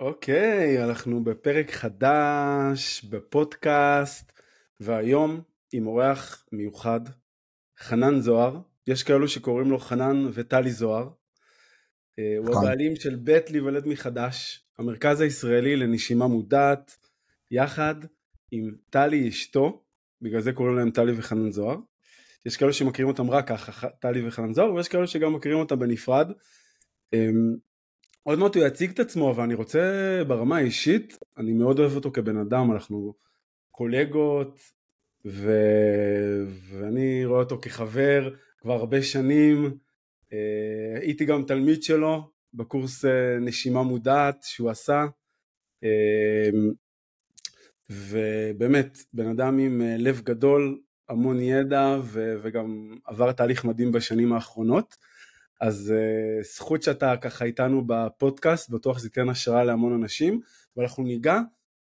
אוקיי, אנחנו בפרק חדש בפודקאסט, והיום עם אורח מיוחד, חנן זוהר. יש כאלו שקוראים לו חנן וטלי זוהר. אה, הוא נכון. הבעלים של בית להיוולד מחדש, המרכז הישראלי לנשימה מודעת, יחד עם טלי אשתו, בגלל זה קוראים להם טלי וחנן זוהר. יש כאלו שמכירים אותם רק ככה, טלי וחנן זוהר, ויש כאלו שגם מכירים אותם בנפרד. עוד מעט הוא יציג את עצמו, אבל אני רוצה ברמה האישית, אני מאוד אוהב אותו כבן אדם, אנחנו קולגות, ו... ואני רואה אותו כחבר כבר הרבה שנים. אה, הייתי גם תלמיד שלו בקורס אה, נשימה מודעת שהוא עשה. אה, ובאמת, בן אדם עם לב גדול, המון ידע, ו... וגם עבר תהליך מדהים בשנים האחרונות. אז uh, זכות שאתה ככה איתנו בפודקאסט, בטוח שזה ייתן השראה להמון אנשים, ואנחנו ניגע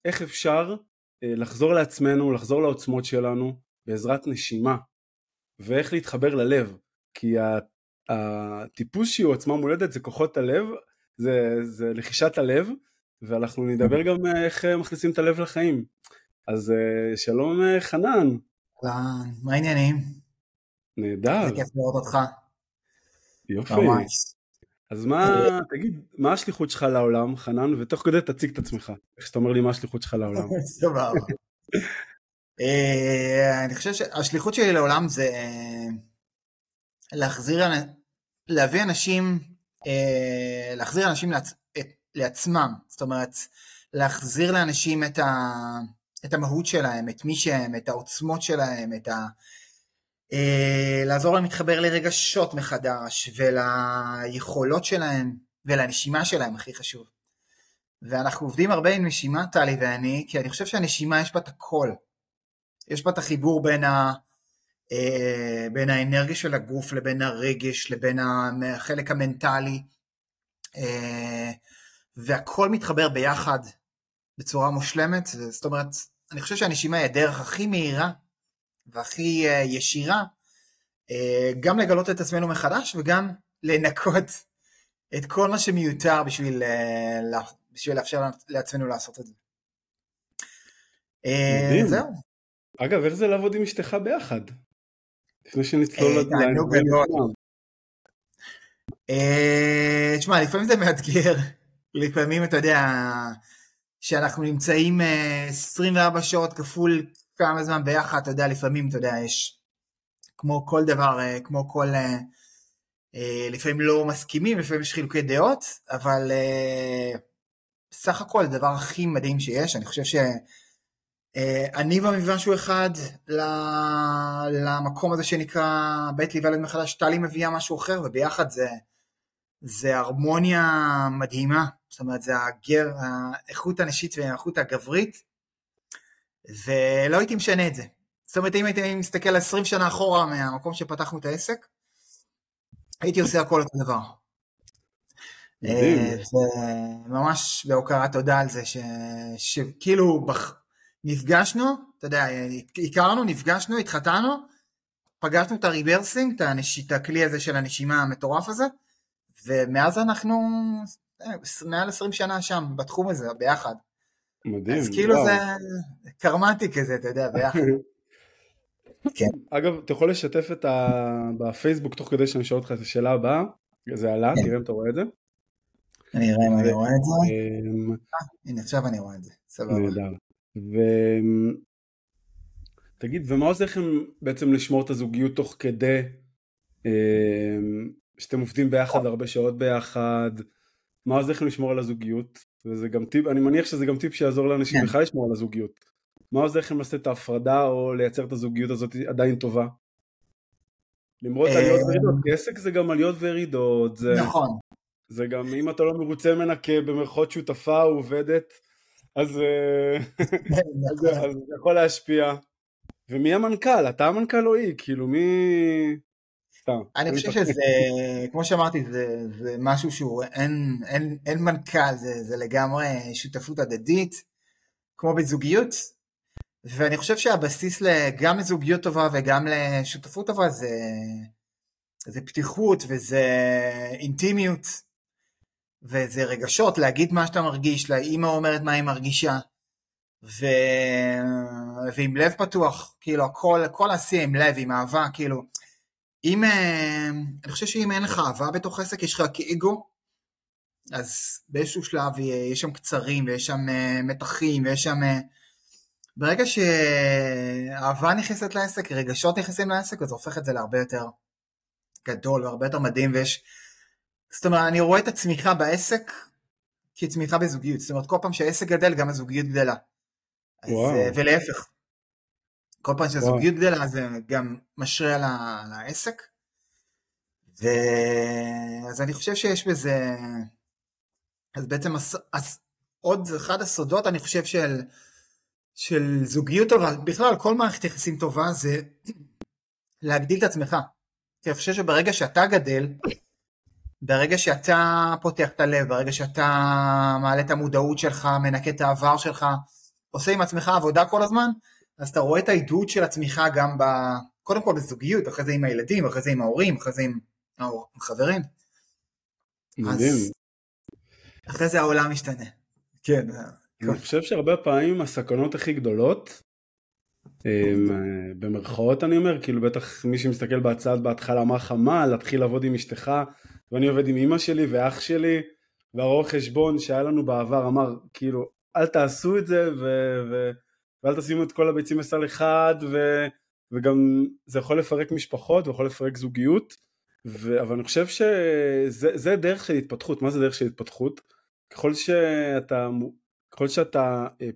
איך אפשר uh, לחזור לעצמנו, לחזור לעוצמות שלנו בעזרת נשימה, ואיך להתחבר ללב, כי הטיפוס שהוא עוצמה מולדת זה כוחות הלב, זה, זה לחישת הלב, ואנחנו נדבר גם uh, איך מכניסים את הלב לחיים. אז uh, שלום uh, חנן, מה העניינים? נהדר, זה כיף לראות אותך. יופי. ממש. אז מה, תגיד, מה השליחות שלך לעולם, חנן, ותוך כדי תציג את עצמך, איך שאתה אומר לי מה השליחות שלך לעולם. סבבה. אה, אני חושב שהשליחות שלי לעולם זה אה, להחזיר, להביא אנשים, אה, להחזיר אנשים לעצ- לעצמם. זאת אומרת, להחזיר לאנשים את, ה, את המהות שלהם, את מי שהם, את העוצמות שלהם, את ה... אה, לעזור להם להתחבר לרגשות מחדש וליכולות שלהם ולנשימה שלהם הכי חשוב. ואנחנו עובדים הרבה עם נשימה, טלי ואני, כי אני חושב שהנשימה יש בה את הכל. יש בה את החיבור בין, ה, אה, בין האנרגיה של הגוף לבין הרגש, לבין החלק המנטלי, אה, והכל מתחבר ביחד בצורה מושלמת. זאת אומרת, אני חושב שהנשימה היא הדרך הכי מהירה והכי אה, ישירה, אה, גם לגלות את עצמנו מחדש וגם לנקות את כל מה שמיותר בשביל, אה, בשביל לאפשר לעצמנו לעשות את זה. מדהים. זהו, אגב, איך זה לעבוד עם אשתך ביחד? לפני שנצלול לדברים תשמע, לפעמים זה מאתגר, לפעמים אתה יודע, שאנחנו נמצאים אה, 24 שעות כפול כמה זמן ביחד, אתה יודע, לפעמים, אתה יודע, יש כמו כל דבר, אה, כמו כל, אה, אה, לפעמים לא מסכימים, לפעמים יש חילוקי דעות, אבל סך הכל הדבר הכי מדהים שיש, אני חושב ש... אה, אני במגוון שהוא אחד למקום הזה שנקרא בית להיוולד מחדש, טלי מביאה משהו אחר, וביחד זה, זה הרמוניה מדהימה, זאת אומרת זה הגר, האיכות הנשית והאיכות הגברית, ולא הייתי משנה את זה. זאת אומרת אם הייתי מסתכל 20 שנה אחורה מהמקום שפתחנו את העסק, הייתי עושה הכל אותו דבר. אה, וממש בהוקרת תודה על זה ש- שכאילו בח- נפגשנו, אתה יודע, הכרנו, נפגשנו, התחתנו, פגשנו את הריברסינג, את, הנש... את הכלי הזה של הנשימה המטורף הזה, ומאז אנחנו אה, מעל 20 שנה שם, בתחום הזה, ביחד. מדהים. אז כאילו וואו. זה קרמטי כזה, אתה יודע, ביחד. כן. אגב, אתה יכול לשתף את ה... בפייסבוק תוך כדי שאני שואל אותך את השאלה הבאה, זה עלה, כן. תראה אם אתה רואה את זה. אני אראה אם אני רואה את זה. אמ, הנה, עכשיו אני רואה את זה, סבבה. נהדר. תגיד, ומה עוזר לכם בעצם לשמור את הזוגיות תוך כדי אמ, שאתם עובדים ביחד הרבה שעות ביחד? מה עוזר לכם לשמור על הזוגיות? וזה גם טיפ, אני מניח שזה גם טיפ שיעזור לאנשים כן. בכלל לשמור על הזוגיות. מה עוזר לכם לעשות את ההפרדה או לייצר את הזוגיות הזאת עדיין טובה? למרות אה, עליות וירידות, כי עסק זה גם עליות וירידות, זה, נכון. זה גם אם אתה לא מרוצה ממנה כבמרכאות שותפה או עובדת, אז זה יכול להשפיע. ומי המנכ"ל? אתה המנכ"ל או היא? כאילו מי... סתם. אני חושב שזה, כמו שאמרתי, זה, זה משהו שהוא, אין, אין, אין מנכ"ל, זה, זה לגמרי שותפות הדדית, כמו בזוגיות, ואני חושב שהבסיס גם לזוגיות טובה וגם לשותפות טובה זה, זה פתיחות וזה אינטימיות, וזה רגשות, להגיד מה שאתה מרגיש, לאימא אומרת מה היא מרגישה, ו... ועם לב פתוח, כאילו הכל, הכל עשי עם לב, עם אהבה, כאילו, אם, אה, אני חושב שאם אין לך אהבה בתוך עסק, יש לך כאגו, אז באיזשהו שלב יש שם קצרים, ויש שם אה, מתחים, ויש שם... אה, ברגע שאהבה נכנסת לעסק, רגשות נכנסים לעסק, אז זה הופך את זה להרבה יותר גדול והרבה יותר מדהים, ויש... זאת אומרת, אני רואה את הצמיחה בעסק כצמיחה בזוגיות, זאת אומרת, כל פעם שהעסק גדל, גם הזוגיות גדלה. אז, ולהפך. כל פעם שהזוגיות גדלה זה גם משרה על העסק. ו... אז אני חושב שיש בזה, אז בעצם הס... הס... עוד אחד הסודות אני חושב של, של זוגיות טובה, בכלל כל מערכת יחסים טובה זה להגדיל את עצמך. כי אני חושב שברגע שאתה גדל, ברגע שאתה פותח את הלב, ברגע שאתה מעלה את המודעות שלך, מנקה את העבר שלך, עושה עם עצמך עבודה כל הזמן, אז אתה רואה את העידוד של הצמיחה גם ב... קודם כל בזוגיות, אחרי זה עם הילדים, אחרי זה עם ההורים, אחרי זה עם חברים. מדהים. אז אחרי זה העולם משתנה. כן. אני חושב שהרבה פעמים הסכנות הכי גדולות, במרכאות אני אומר, כאילו בטח מי שמסתכל בצד בהתחלה אמר לך מה, להתחיל לעבוד עם אשתך, ואני עובד עם אמא שלי ואח שלי, והרואה חשבון שהיה לנו בעבר אמר כאילו אל תעשו את זה ו- ו- ואל תשימו את כל הביצים בסל אחד ו- וגם זה יכול לפרק משפחות ויכול לפרק זוגיות ו- אבל אני חושב שזה דרך של התפתחות, מה זה דרך של התפתחות? ככל שאתה, ככל שאתה אה,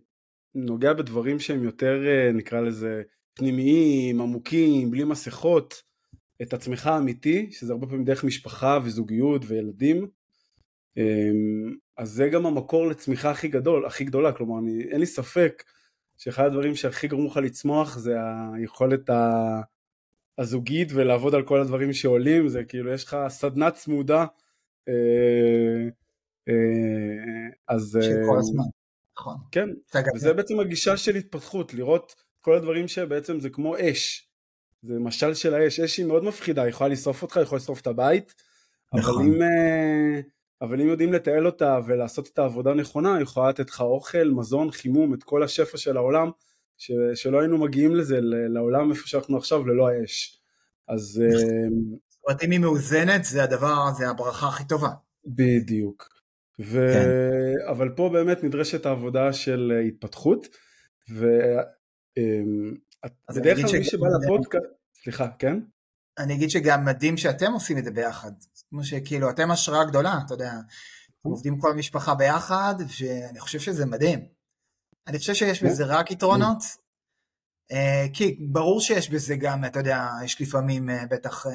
נוגע בדברים שהם יותר אה, נקרא לזה פנימיים, עמוקים, בלי מסכות, את עצמך האמיתי, שזה הרבה פעמים דרך משפחה וזוגיות וילדים, אמ, אז זה גם המקור לצמיחה הכי גדול, הכי גדולה, כלומר אני, אין לי ספק שאחד הדברים שהכי גרמו לך לצמוח זה היכולת הזוגית ולעבוד על כל הדברים שעולים, זה כאילו יש לך סדנה צמודה, אה, אה, אז... של כל הזמן, נכון. כן, וזה בעצם הגישה של התפתחות, לראות כל הדברים שבעצם זה כמו אש, זה משל של האש, אש היא מאוד מפחידה, היא יכולה לשרוף אותך, היא יכולה לשרוף את הבית, נכון. אבל אם... אה, אבל אם יודעים לתעל אותה ולעשות את העבודה הנכונה, היא יכולה לתת לך אוכל, מזון, חימום, את כל השפע של העולם, ש, שלא היינו מגיעים לזה, לעולם איפה שאנחנו עכשיו, ללא האש. אז... אה, זאת אומרת, אם היא מאוזנת, זה הדבר, זה הברכה הכי טובה. בדיוק. ו... כן. אבל פה באמת נדרשת העבודה של התפתחות, ובדרך כלל מי שבא לפודקאסט, סליחה, כן? אני אגיד שגם מדהים שאתם עושים את זה ביחד. כמו שכאילו, אתם השראה גדולה, אתה יודע. עובדים כל המשפחה ביחד, ואני חושב שזה מדהים. אני חושב שיש בזה רק יתרונות, אה, כי ברור שיש בזה גם, אתה יודע, יש לפעמים אה, בטח, אה,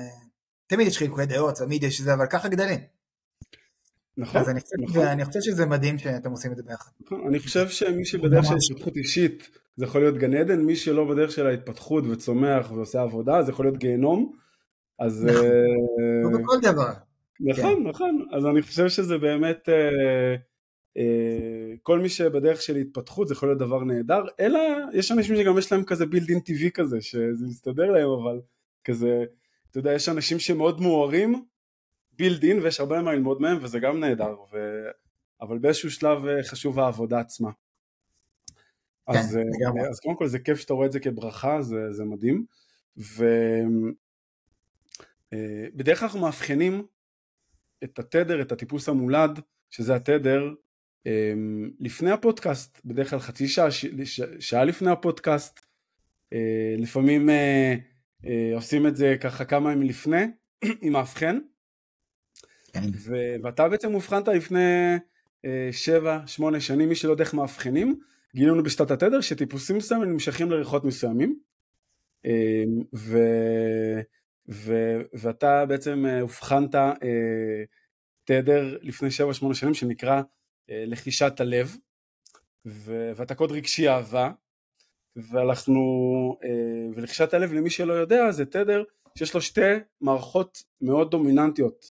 תמיד יש חילוקי דעות, תמיד יש זה, אבל ככה גדלים. נכון, אז אני חושב, נכון. אני חושב שזה מדהים שאתם עושים את זה ביחד. נכון, אני חושב שמי שבדרך של התפתחות אישית זה יכול להיות גן עדן, מי שלא בדרך של ההתפתחות וצומח ועושה עבודה זה יכול להיות גיהנום, אז... נכון, לא בכל דבר. נכון, כן. נכון, אז אני חושב שזה באמת, אה, אה, כל מי שבדרך של התפתחות זה יכול להיות דבר נהדר, אלא יש אנשים שגם יש להם כזה בילדין טבעי כזה, שזה מסתדר להם, אבל כזה, אתה יודע, יש אנשים שמאוד מוארים בילדין ויש הרבה מה ללמוד מהם וזה גם נהדר, ו... אבל באיזשהו שלב אה, חשוב העבודה עצמה. כן, אז, אה, אז קודם כל זה כיף שאתה רואה את זה כברכה, זה, זה מדהים. ובדרך כלל אנחנו מאבחנים את התדר, את הטיפוס המולד, שזה התדר, אמ, לפני הפודקאסט, בדרך כלל חצי שעה, שעה לפני הפודקאסט, אה, לפעמים אה, אה, עושים את זה ככה כמה ימים לפני, עם מאבחן, כן. ואתה בעצם אובחנת לפני שבע, שמונה שנים, מי שלא יודע איך מאבחנים, גילינו בשיטת התדר שטיפוסים מסוימים נמשכים לריחות מסוימים, ו... ו, ואתה בעצם אה, אובחנת אה, תדר לפני 7-8 שנים שנקרא אה, לחישת הלב, ו... ואתה קוד רגשי אהבה, ואנחנו, אה, ולחישת הלב למי שלא יודע זה תדר שיש לו שתי מערכות מאוד דומיננטיות,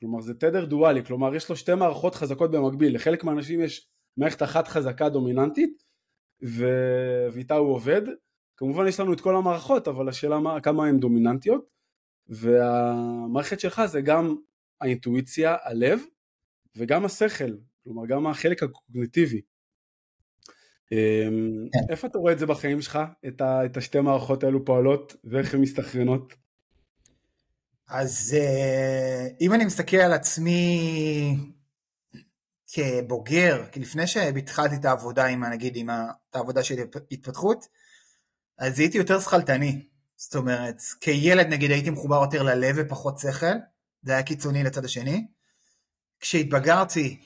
כלומר זה תדר דואלי, כלומר יש לו שתי מערכות חזקות במקביל, לחלק מהאנשים יש מערכת אחת חזקה דומיננטית. ואיתה הוא עובד, כמובן יש לנו את כל המערכות אבל השאלה מה, כמה הן דומיננטיות והמערכת שלך זה גם האינטואיציה, הלב וגם השכל, כלומר גם החלק הקוגניטיבי. כן. איפה אתה רואה את זה בחיים שלך, את, ה, את השתי מערכות האלו פועלות ואיך הן מסתכרנות? אז אה, אם אני מסתכל על עצמי כבוגר, כי לפני שהתחלתי את העבודה עם, נגיד, עם את העבודה של התפתחות, אז הייתי יותר שכלתני. זאת אומרת, כילד נגיד הייתי מחובר יותר ללב ופחות שכל, זה היה קיצוני לצד השני. כשהתבגרתי,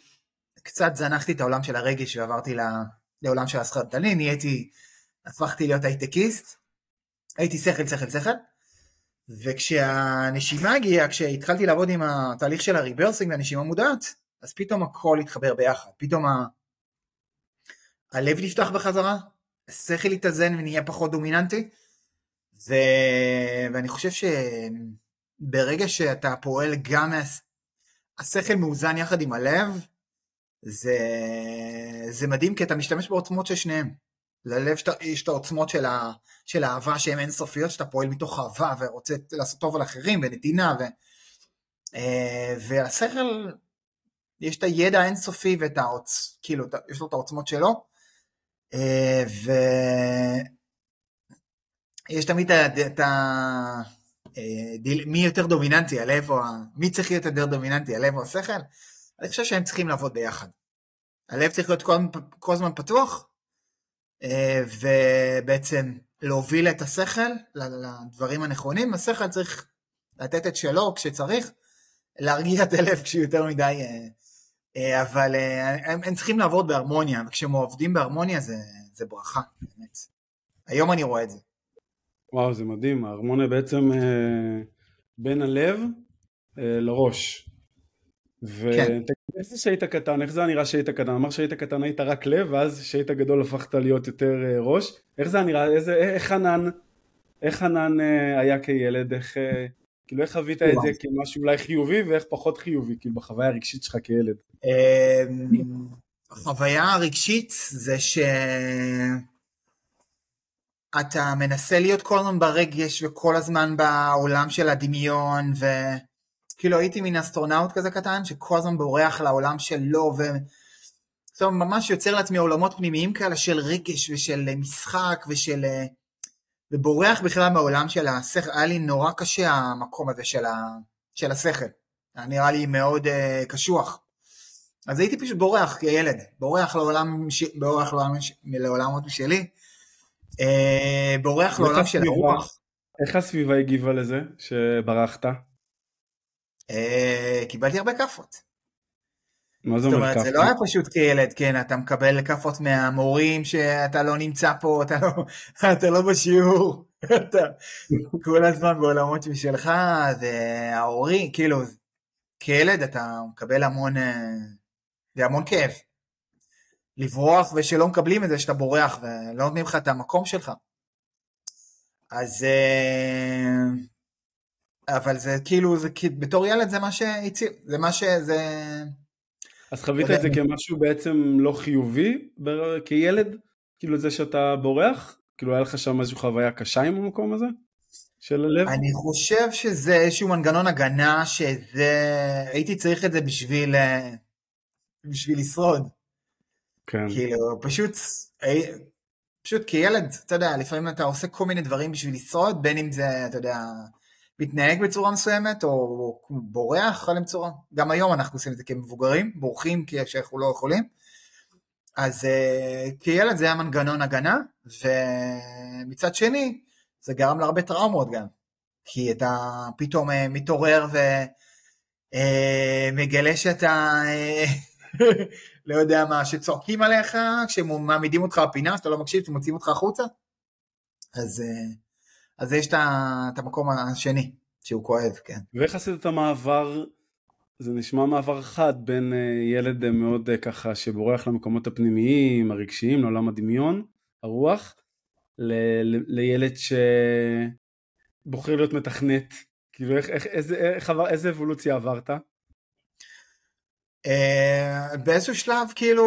קצת זנחתי את העולם של הרגש ועברתי לעולם של השכלתני, נהייתי, הפכתי להיות הייטקיסט, הייתי שכל, שכל, שכל. וכשהנשימה הגיעה, כשהתחלתי לעבוד עם התהליך של הריברסינג והנשימה מודעת, אז פתאום הכל התחבר ביחד, פתאום ה... הלב נפתח בחזרה, השכל התאזן ונהיה פחות דומיננטי, ו... ואני חושב שברגע שאתה פועל גם, מה... השכל מאוזן יחד עם הלב, זה, זה מדהים כי אתה משתמש בעוצמות של שניהם. ללב שת... יש את העוצמות של, ה... של האהבה שהן אינסופיות, שאתה פועל מתוך אהבה ורוצה לעשות טוב על אחרים ונתינה, ו... אה, והשכל יש את הידע האינסופי ואת העוצ... כאילו, יש לו את העוצמות שלו, ויש תמיד את ה... מי יותר דומיננטי, הלב או ה... מי צריך להיות יותר דומיננטי, הלב או השכל? אני חושב שהם צריכים לעבוד ביחד. הלב צריך להיות כל, כל הזמן פתוח, אה, ובעצם להוביל את השכל לדברים הנכונים, השכל צריך לתת את שלו כשצריך, להרגיע את הלב כשהוא יותר מדי אה, אבל אה, הם, הם צריכים לעבוד בהרמוניה, וכשהם עובדים בהרמוניה זה, זה ברכה, באמת. היום אני רואה את זה. וואו, זה מדהים, ההרמוניה בעצם אה, בין הלב אה, לראש. כן. ואיך זה שהיית קטן, איך זה נראה שהיית קטן? אמר שהיית קטן היית רק לב, ואז שהיית גדול הפכת להיות יותר אה, ראש. איך זה נראה, איזה, איך חנן, איך חנן אה, היה כילד, איך... אה, כאילו איך חווית את זה כמשהו אולי חיובי ואיך פחות חיובי, כאילו בחוויה הרגשית שלך כילד? אמ, החוויה הרגשית זה שאתה מנסה להיות כל הזמן ברגש וכל הזמן בעולם של הדמיון וכאילו הייתי מין אסטרונאוט כזה קטן שכל הזמן בורח לעולם שלו ו... זאת אומרת, ממש יוצר לעצמי עולמות פנימיים כאלה של רגש ושל משחק ושל ובורח בכלל מהעולם של השכל, היה לי נורא קשה המקום הזה של, ה, של השכל, היה נראה לי מאוד uh, קשוח. אז הייתי פשוט בורח כילד, בורח לעולם, בורח לעולם, לעולמות משלי, uh, בורח לעולם של הרוח. איך הסביבה הגיבה לזה שברחת? Uh, קיבלתי הרבה כאפות. מה זה אומר כאפות? זאת אומרת, זה לא היה פשוט כילד, כן, אתה מקבל כאפות מהמורים שאתה לא נמצא פה, אתה לא, אתה לא בשיעור, אתה כל הזמן בעולמות משלך, וההורים, כאילו, כילד אתה מקבל המון, זה המון כאב. לברוח ושלא מקבלים את זה שאתה בורח ולא נותנים לך את המקום שלך. אז... אה, אבל זה כאילו, זה בתור ילד זה מה שהציל, זה מה שזה... אז חווית את זה כמשהו בעצם לא חיובי כילד? כאילו זה שאתה בורח? כאילו היה לך שם איזושהי חוויה קשה עם המקום הזה? של הלב? אני חושב שזה איזשהו מנגנון הגנה שזה... הייתי צריך את זה בשביל... אה, בשביל לשרוד. כן. כאילו, פשוט... פשוט כילד, אתה יודע, לפעמים אתה עושה כל מיני דברים בשביל לשרוד, בין אם זה, אתה יודע, מתנהג בצורה מסוימת, או בורח על צורה. גם היום אנחנו עושים את זה כמבוגרים, בורחים כי שאנחנו לא יכולים. אז uh, כילד זה היה מנגנון הגנה, ומצד שני, זה גרם להרבה טראומות גם. כי אתה פתאום uh, מתעורר ומגלה uh, שאתה, לא יודע מה, שצועקים עליך, כשמעמידים אותך בפינה, שאתה לא מקשיב, שמוציאים אותך החוצה. אז... Uh, אז יש את המקום השני, שהוא כואב, כן. ואיך עשית את המעבר, זה נשמע מעבר חד בין אה, ילד אה, מאוד אה, ככה שבורח למקומות הפנימיים, הרגשיים, לעולם הדמיון, הרוח, ל- ל- לילד שבוחר להיות מתכנת. כאילו איך, איך, איזה, איך, עבר- איזה אבולוציה עברת? אה, באיזשהו שלב כאילו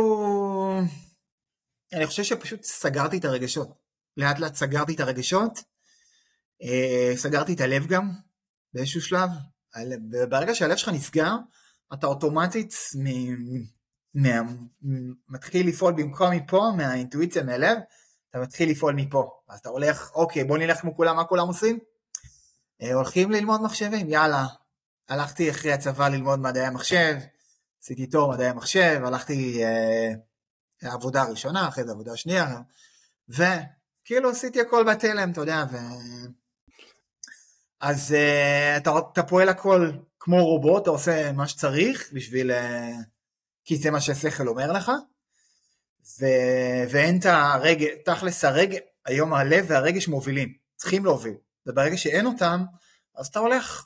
אני חושב שפשוט סגרתי את הרגשות לאט לאט סגרתי את הרגשות סגרתי את הלב גם באיזשהו שלב. ברגע שהלב שלך נסגר אתה אוטומטית מ- מה- מתחיל לפעול במקום מפה מהאינטואיציה מהלב אתה מתחיל לפעול מפה. אז אתה הולך אוקיי בוא נלך כמו כולם מה כולם עושים? אה, הולכים ללמוד מחשבים יאללה הלכתי אחרי הצבא ללמוד מדעי המחשב עשיתי תואר מדעי המחשב, הלכתי אה, לעבודה ראשונה, אחרי זה עבודה שנייה, וכאילו עשיתי הכל בתלם, אתה יודע, ו... אז אה, אתה, אתה פועל הכל כמו רובוט, אתה עושה מה שצריך בשביל... אה, כי זה מה שהשכל אומר לך, ו... ואין את הרגש, תכלס הרגש, היום הלב והרגש מובילים, צריכים להוביל, וברגע שאין אותם, אז אתה הולך,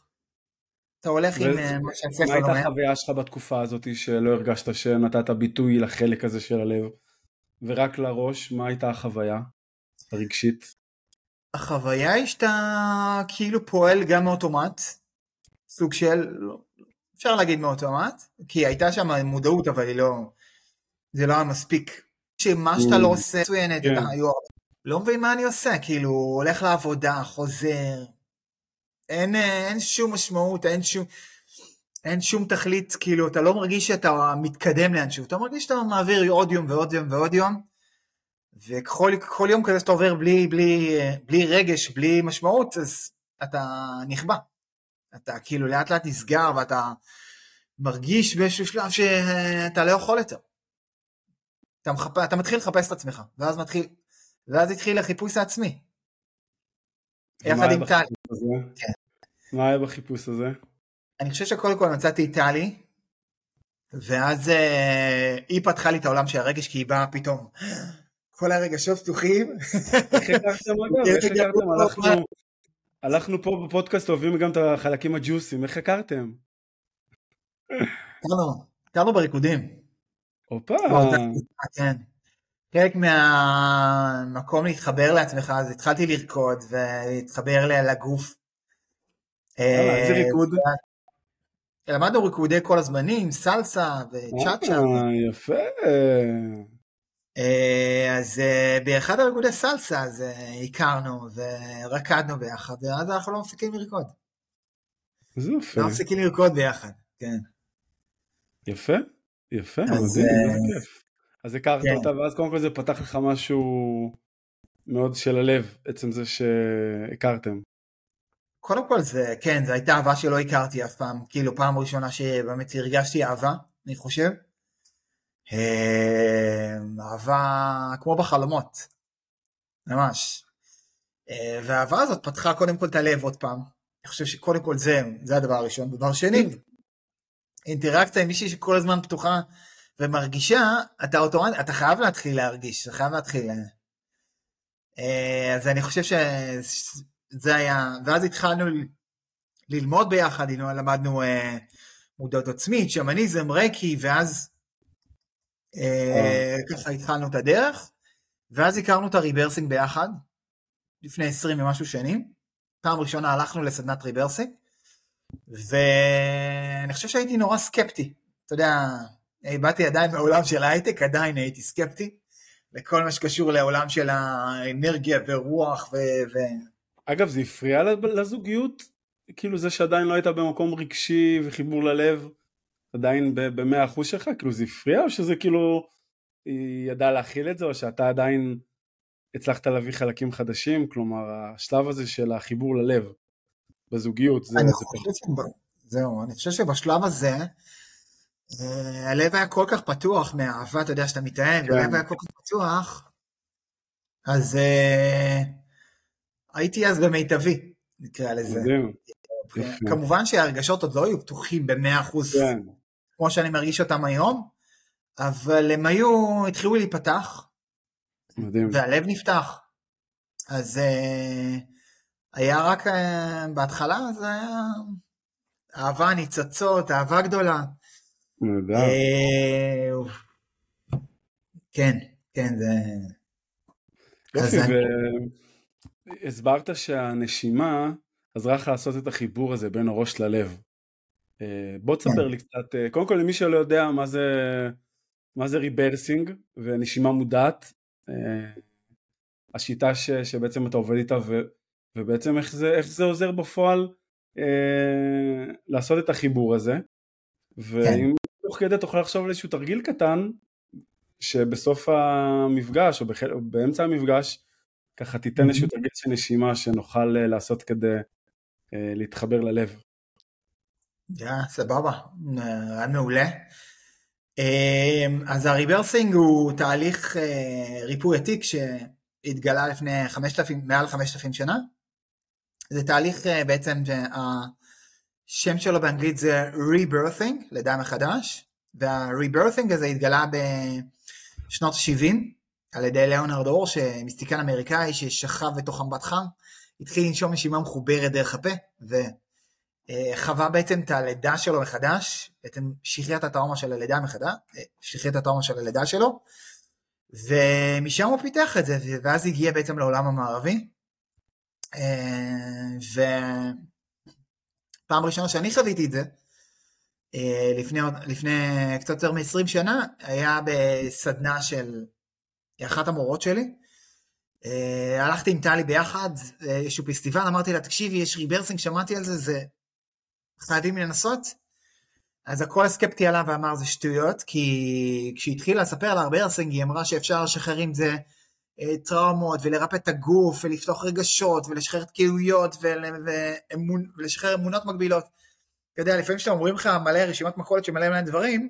אתה הולך עם ו- אה, מה מה שהשכל הייתה אומר. החוויה שלך בתקופה הזאת שלא הרגשת שנתת ביטוי לחלק הזה של הלב? ורק לראש, מה הייתה החוויה הרגשית? החוויה היא שאתה כאילו פועל גם מאוטומט, סוג של, לא, אפשר להגיד מאוטומט, כי הייתה שם מודעות אבל היא לא, זה לא היה מספיק. שמה שאתה לא עושה מצוינת, כן. אתה היו הרבה. לא מבין מה אני עושה, כאילו הולך לעבודה, חוזר, אין, אה, אין שום משמעות, אין שום, אין שום תכלית, כאילו אתה לא מרגיש שאתה מתקדם לאנשהו, אתה מרגיש שאתה מעביר עוד יום ועוד יום ועוד יום, וכל כל יום כזה שאתה עובר בלי, בלי, בלי רגש, בלי משמעות, אז אתה נכבה. אתה כאילו לאט לאט נסגר ואתה מרגיש באיזשהו שלב שאתה לא יכול יותר. אתה, מחפ... אתה מתחיל לחפש את עצמך, ואז מתחיל, ואז התחיל החיפוש העצמי. יחד עם טלי. כן. מה היה בחיפוש הזה? אני חושב שקודם כל מצאתי את טלי, ואז אה, היא פתחה לי את העולם של הרגש, כי היא באה פתאום, כל הרגשות פתוחים. איך הכרתם אגב? איך? הלכנו- פה בפודקאסט אוהבים גם את החלקים הג'וסים, איך הכרתם? הכרנו, הכרנו בריקודים. הופה, כן. חלק מהמקום להתחבר לעצמך, אז התחלתי לרקוד ולהתחבר לגוף. וואלה, איזה אה, ריקוד? למדנו ריקודי כל הזמנים, סלסה וצ'אצ'ה. אה, יפה. אה, אז אה, באחד הריקודי סלסה אז אה, הכרנו ורקדנו ביחד, ואז אנחנו לא מפסיקים לרקוד. איזה יפה. לא מפסיקים לרקוד ביחד, כן. יפה, יפה, אז, מדהים, כיף. אז הכרת כן. אותה, ואז קודם כל זה פתח לך משהו מאוד של הלב, עצם זה שהכרתם. קודם כל זה, כן, זו הייתה אהבה שלא הכרתי אף פעם, כאילו פעם ראשונה שבאמת הרגשתי אהבה, אני חושב. אה, אהבה כמו בחלומות, ממש. אה, והאהבה הזאת פתחה קודם כל את הלב עוד פעם. אני חושב שקודם כל זה, זה הדבר הראשון. דבר שני, אינטראקציה עם מישהי שכל הזמן פתוחה ומרגישה, אתה אוטומט, אתה חייב להתחיל להרגיש, אתה חייב להתחיל... אה, אה, אז אני חושב שזה היה, ואז התחלנו ללמוד ביחד, למדנו מודעות עצמית, שמניזם, רייקי, ואז ככה התחלנו את הדרך, ואז הכרנו את ה rebirthing ביחד, לפני 20 ומשהו שנים. פעם ראשונה הלכנו לסדנת rebirthing, ואני חושב שהייתי נורא סקפטי. אתה יודע, באתי עדיין מהעולם של ההייטק, עדיין הייתי סקפטי, לכל מה שקשור לעולם של האנרגיה ורוח ו... ו... אגב, זה הפריע לזוגיות? כאילו זה שעדיין לא היית במקום רגשי וחיבור ללב, עדיין במאה אחוז שלך? כאילו זה הפריע או שזה כאילו היא ידעה להכיל את זה או שאתה עדיין הצלחת להביא חלקים חדשים? כלומר השלב הזה של החיבור ללב בזוגיות זה... אני זה חושב שב... זהו, אני חושב שבשלב הזה אה, הלב היה כל כך פתוח מהאהבה, אתה יודע, שאתה מתאהב, כן. הלב היה כל כך פתוח, אז אה, הייתי אז במיטבי, נקרא לזה. יפה. כמובן שהרגשות עוד לא היו פתוחים במאה אחוז, כן. כמו שאני מרגיש אותם היום, אבל הם היו, התחילו להיפתח, מדהים. והלב נפתח. אז אה, היה רק, אה, בהתחלה זה היה, אהבה ניצוצות, אהבה גדולה. נהדר. אה, כן, כן, זה... יופי, והסברת שהנשימה עזרה לך לעשות את החיבור הזה בין הראש ללב. בוא תספר לי קצת, אה, קודם כל למי שלא יודע מה זה, מה זה ריברסינג ונשימה מודעת, אה, השיטה ש, שבעצם אתה עובד איתה ו, ובעצם איך זה, איך זה עוזר בפועל אה, לעשות את החיבור הזה. ואם תוך כדי תוכל לחשוב על איזשהו תרגיל קטן שבסוף המפגש או, בחל, או באמצע המפגש ככה תיתן איזשהו תרגיל של נשימה שנוכל אה, לעשות כדי אה, להתחבר ללב. יא, סבבה, רעיון מעולה. אמ, אז הריברסינג הוא תהליך אה, ריפוי עתיק שהתגלה לפני 5,000, מעל 5,000 שנה. זה תהליך אה, בעצם שהשם שלו באנגלית זה rebirthing, לידה מחדש, וה-rebirthing הזה התגלה בשנות ה-70 על ידי ליאונרד אור, שמיסטיקן אמריקאי ששכב בתוך אמבט חם, התחיל לנשום נשימה מחוברת דרך הפה, ו... אה, חווה בעצם את הלידה שלו מחדש, בעצם שחרר את הטראומה של הלידה מחדש, אה, שחרר את הטראומה של הלידה שלו, ומשם הוא פיתח את זה, ואז הגיע בעצם לעולם המערבי. אה, ופעם ראשונה שאני חוויתי את זה, לפני, לפני קצת יותר מ-20 שנה, היה בסדנה של אחת המורות שלי, הלכתי עם טלי ביחד, איזשהו פסטיבל, אמרתי לה, תקשיבי, יש rebirthing, שמעתי על זה, זה חייבים לנסות. אז הקול הסקפטי עלה ואמר זה שטויות, כי כשהיא התחילה לספר על ה rebirthing, היא אמרה שאפשר לשחרר עם זה אה, טראומות, ולרפא את הגוף, ולפתוח רגשות, ולשחרר תקיעויות, ול, ואמון, ולשחרר אמונות מגבילות. אתה יודע, לפעמים כשאתם אומרים לך מלא רשימת מכולת שמלא מלא דברים,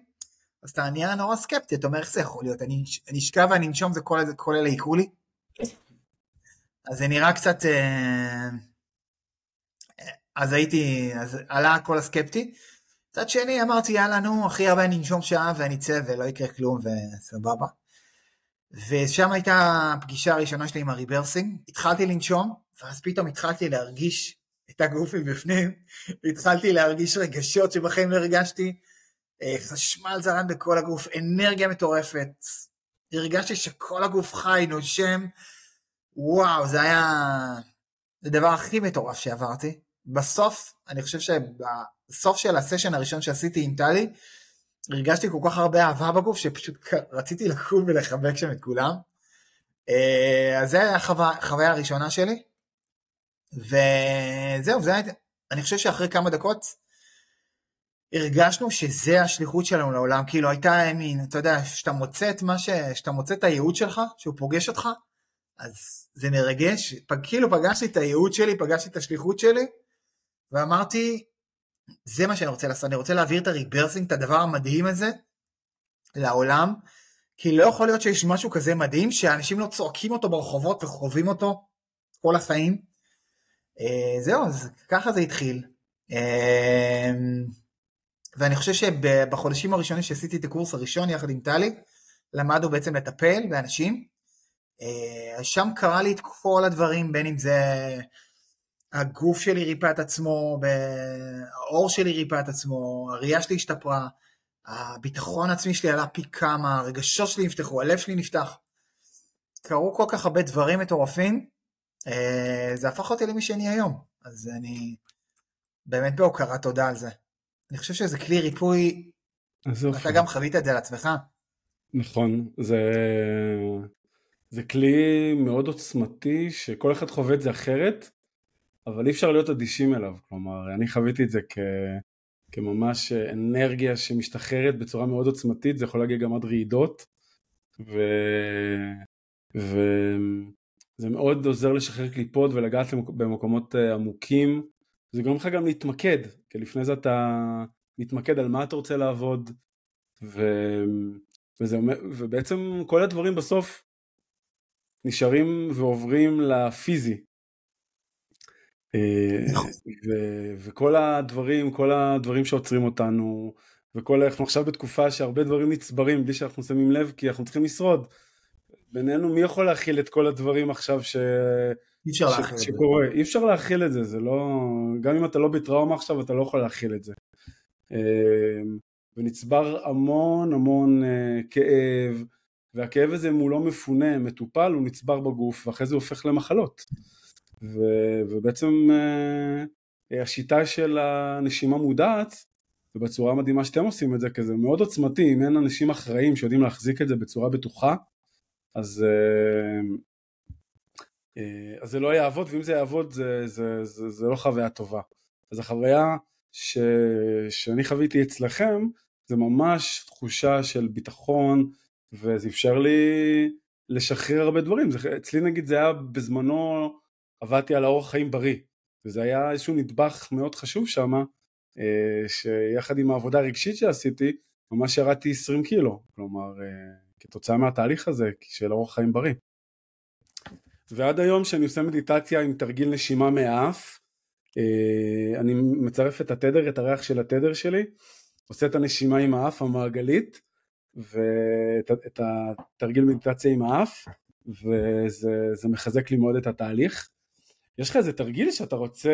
אז אתה נהיה נורא סקפטי, אתה אומר איך זה יכול להיות, אני, אני אשכב ואני אנשום, זה כל, כל אלה יקרו לי. אז זה נראה קצת... אה, אז הייתי, אז עלה הכל הסקפטי. מצד שני אמרתי יאללה נו הכי הרבה אני אנשום שעה ואני אצא ולא יקרה כלום וסבבה. ושם הייתה הפגישה הראשונה שלי עם הריברסינג, התחלתי לנשום ואז פתאום התחלתי להרגיש את הגוף מבפנים, התחלתי להרגיש רגשות שבחיים לא הרגשתי, אה, חשמל זרם בכל הגוף, אנרגיה מטורפת, הרגשתי שכל הגוף חי, נושם, וואו, זה היה... הדבר הכי מטורף שעברתי. בסוף, אני חושב שבסוף של הסשן הראשון שעשיתי עם טלי, הרגשתי כל כך הרבה אהבה בגוף, שפשוט רציתי לקום ולחבק שם את כולם. אז זה היה החוויה הראשונה שלי. וזהו, זה. אני חושב שאחרי כמה דקות, הרגשנו שזה השליחות שלנו לעולם, כאילו הייתה מין, אתה יודע, שאתה מוצא את מה ש... שאתה מוצא את הייעוד שלך, שהוא פוגש אותך, אז זה מרגש, כאילו פגשתי את הייעוד שלי, פגשתי את השליחות שלי, ואמרתי, זה מה שאני רוצה לעשות, אני רוצה להעביר את הריברסינג, את הדבר המדהים הזה, לעולם, כי לא יכול להיות שיש משהו כזה מדהים, שאנשים לא צועקים אותו ברחובות וחווים אותו כל החיים. אה, זהו, אז ככה זה התחיל. אה, ואני חושב שבחודשים הראשונים שעשיתי את הקורס הראשון יחד עם טלי, למדנו בעצם לטפל באנשים, שם קרה לי את כל הדברים, בין אם זה הגוף שלי ריפא את עצמו, העור שלי ריפא את עצמו, הראייה שלי השתפרה, הביטחון העצמי שלי עלה פי כמה, הרגשות שלי נפתחו, הלב שלי נפתח. קרו כל כך הרבה דברים מטורפים, זה הפך אותי למי שאני היום, אז אני באמת בהוקרת תודה על זה. אני חושב שזה כלי ריפוי, אתה גם חווית את זה על עצמך. נכון, זה... זה כלי מאוד עוצמתי שכל אחד חווה את זה אחרת, אבל אי אפשר להיות אדישים אליו, כלומר אני חוויתי את זה כ... כממש אנרגיה שמשתחררת בצורה מאוד עוצמתית, זה יכול להגיע גם עד רעידות, ו... וזה מאוד עוזר לשחרר קליפות ולגעת במקומות עמוקים, זה גורם לך גם להתמקד, כי לפני זה אתה מתמקד על מה אתה רוצה לעבוד, ו... וזה... ובעצם כל הדברים בסוף נשארים ועוברים לפיזי. ו- וכל הדברים, כל הדברים שעוצרים אותנו, וכל, אנחנו עכשיו בתקופה שהרבה דברים נצברים בלי שאנחנו שמים לב, כי אנחנו צריכים לשרוד. בינינו, מי יכול להכיל את כל הדברים עכשיו ש... אי אפשר להכיל את זה. שקורה, אי אפשר להכיל את זה, זה לא, גם אם אתה לא בטראומה עכשיו אתה לא יכול להכיל את זה. אה, ונצבר המון המון אה, כאב, והכאב הזה אם הוא לא מפונה, מטופל, הוא נצבר בגוף ואחרי זה הוא הופך למחלות. ו, ובעצם אה, השיטה של הנשימה מודעת, ובצורה המדהימה שאתם עושים את זה, כי זה מאוד עוצמתי, אם אין אנשים אחראים שיודעים להחזיק את זה בצורה בטוחה, אז, אז זה לא יעבוד, ואם זה יעבוד זה, זה, זה, זה לא חוויה טובה. אז החוויה ש, שאני חוויתי אצלכם, זה ממש תחושה של ביטחון, וזה אפשר לי לשחרר הרבה דברים. זה, אצלי נגיד זה היה בזמנו, עבדתי על האורח חיים בריא, וזה היה איזשהו נדבך מאוד חשוב שם, אה, שיחד עם העבודה הרגשית שעשיתי, ממש ירדתי 20 קילו, כלומר, אה, כתוצאה מהתהליך הזה של אורח חיים בריא. ועד היום שאני עושה מדיטציה עם תרגיל נשימה מהאף, אה, אני מצרף את התדר, את הריח של התדר שלי, עושה את הנשימה עם האף המעגלית, ואת התרגיל מדיטציה עם האף, וזה מחזק לי מאוד את התהליך. יש לך איזה תרגיל שאתה רוצה...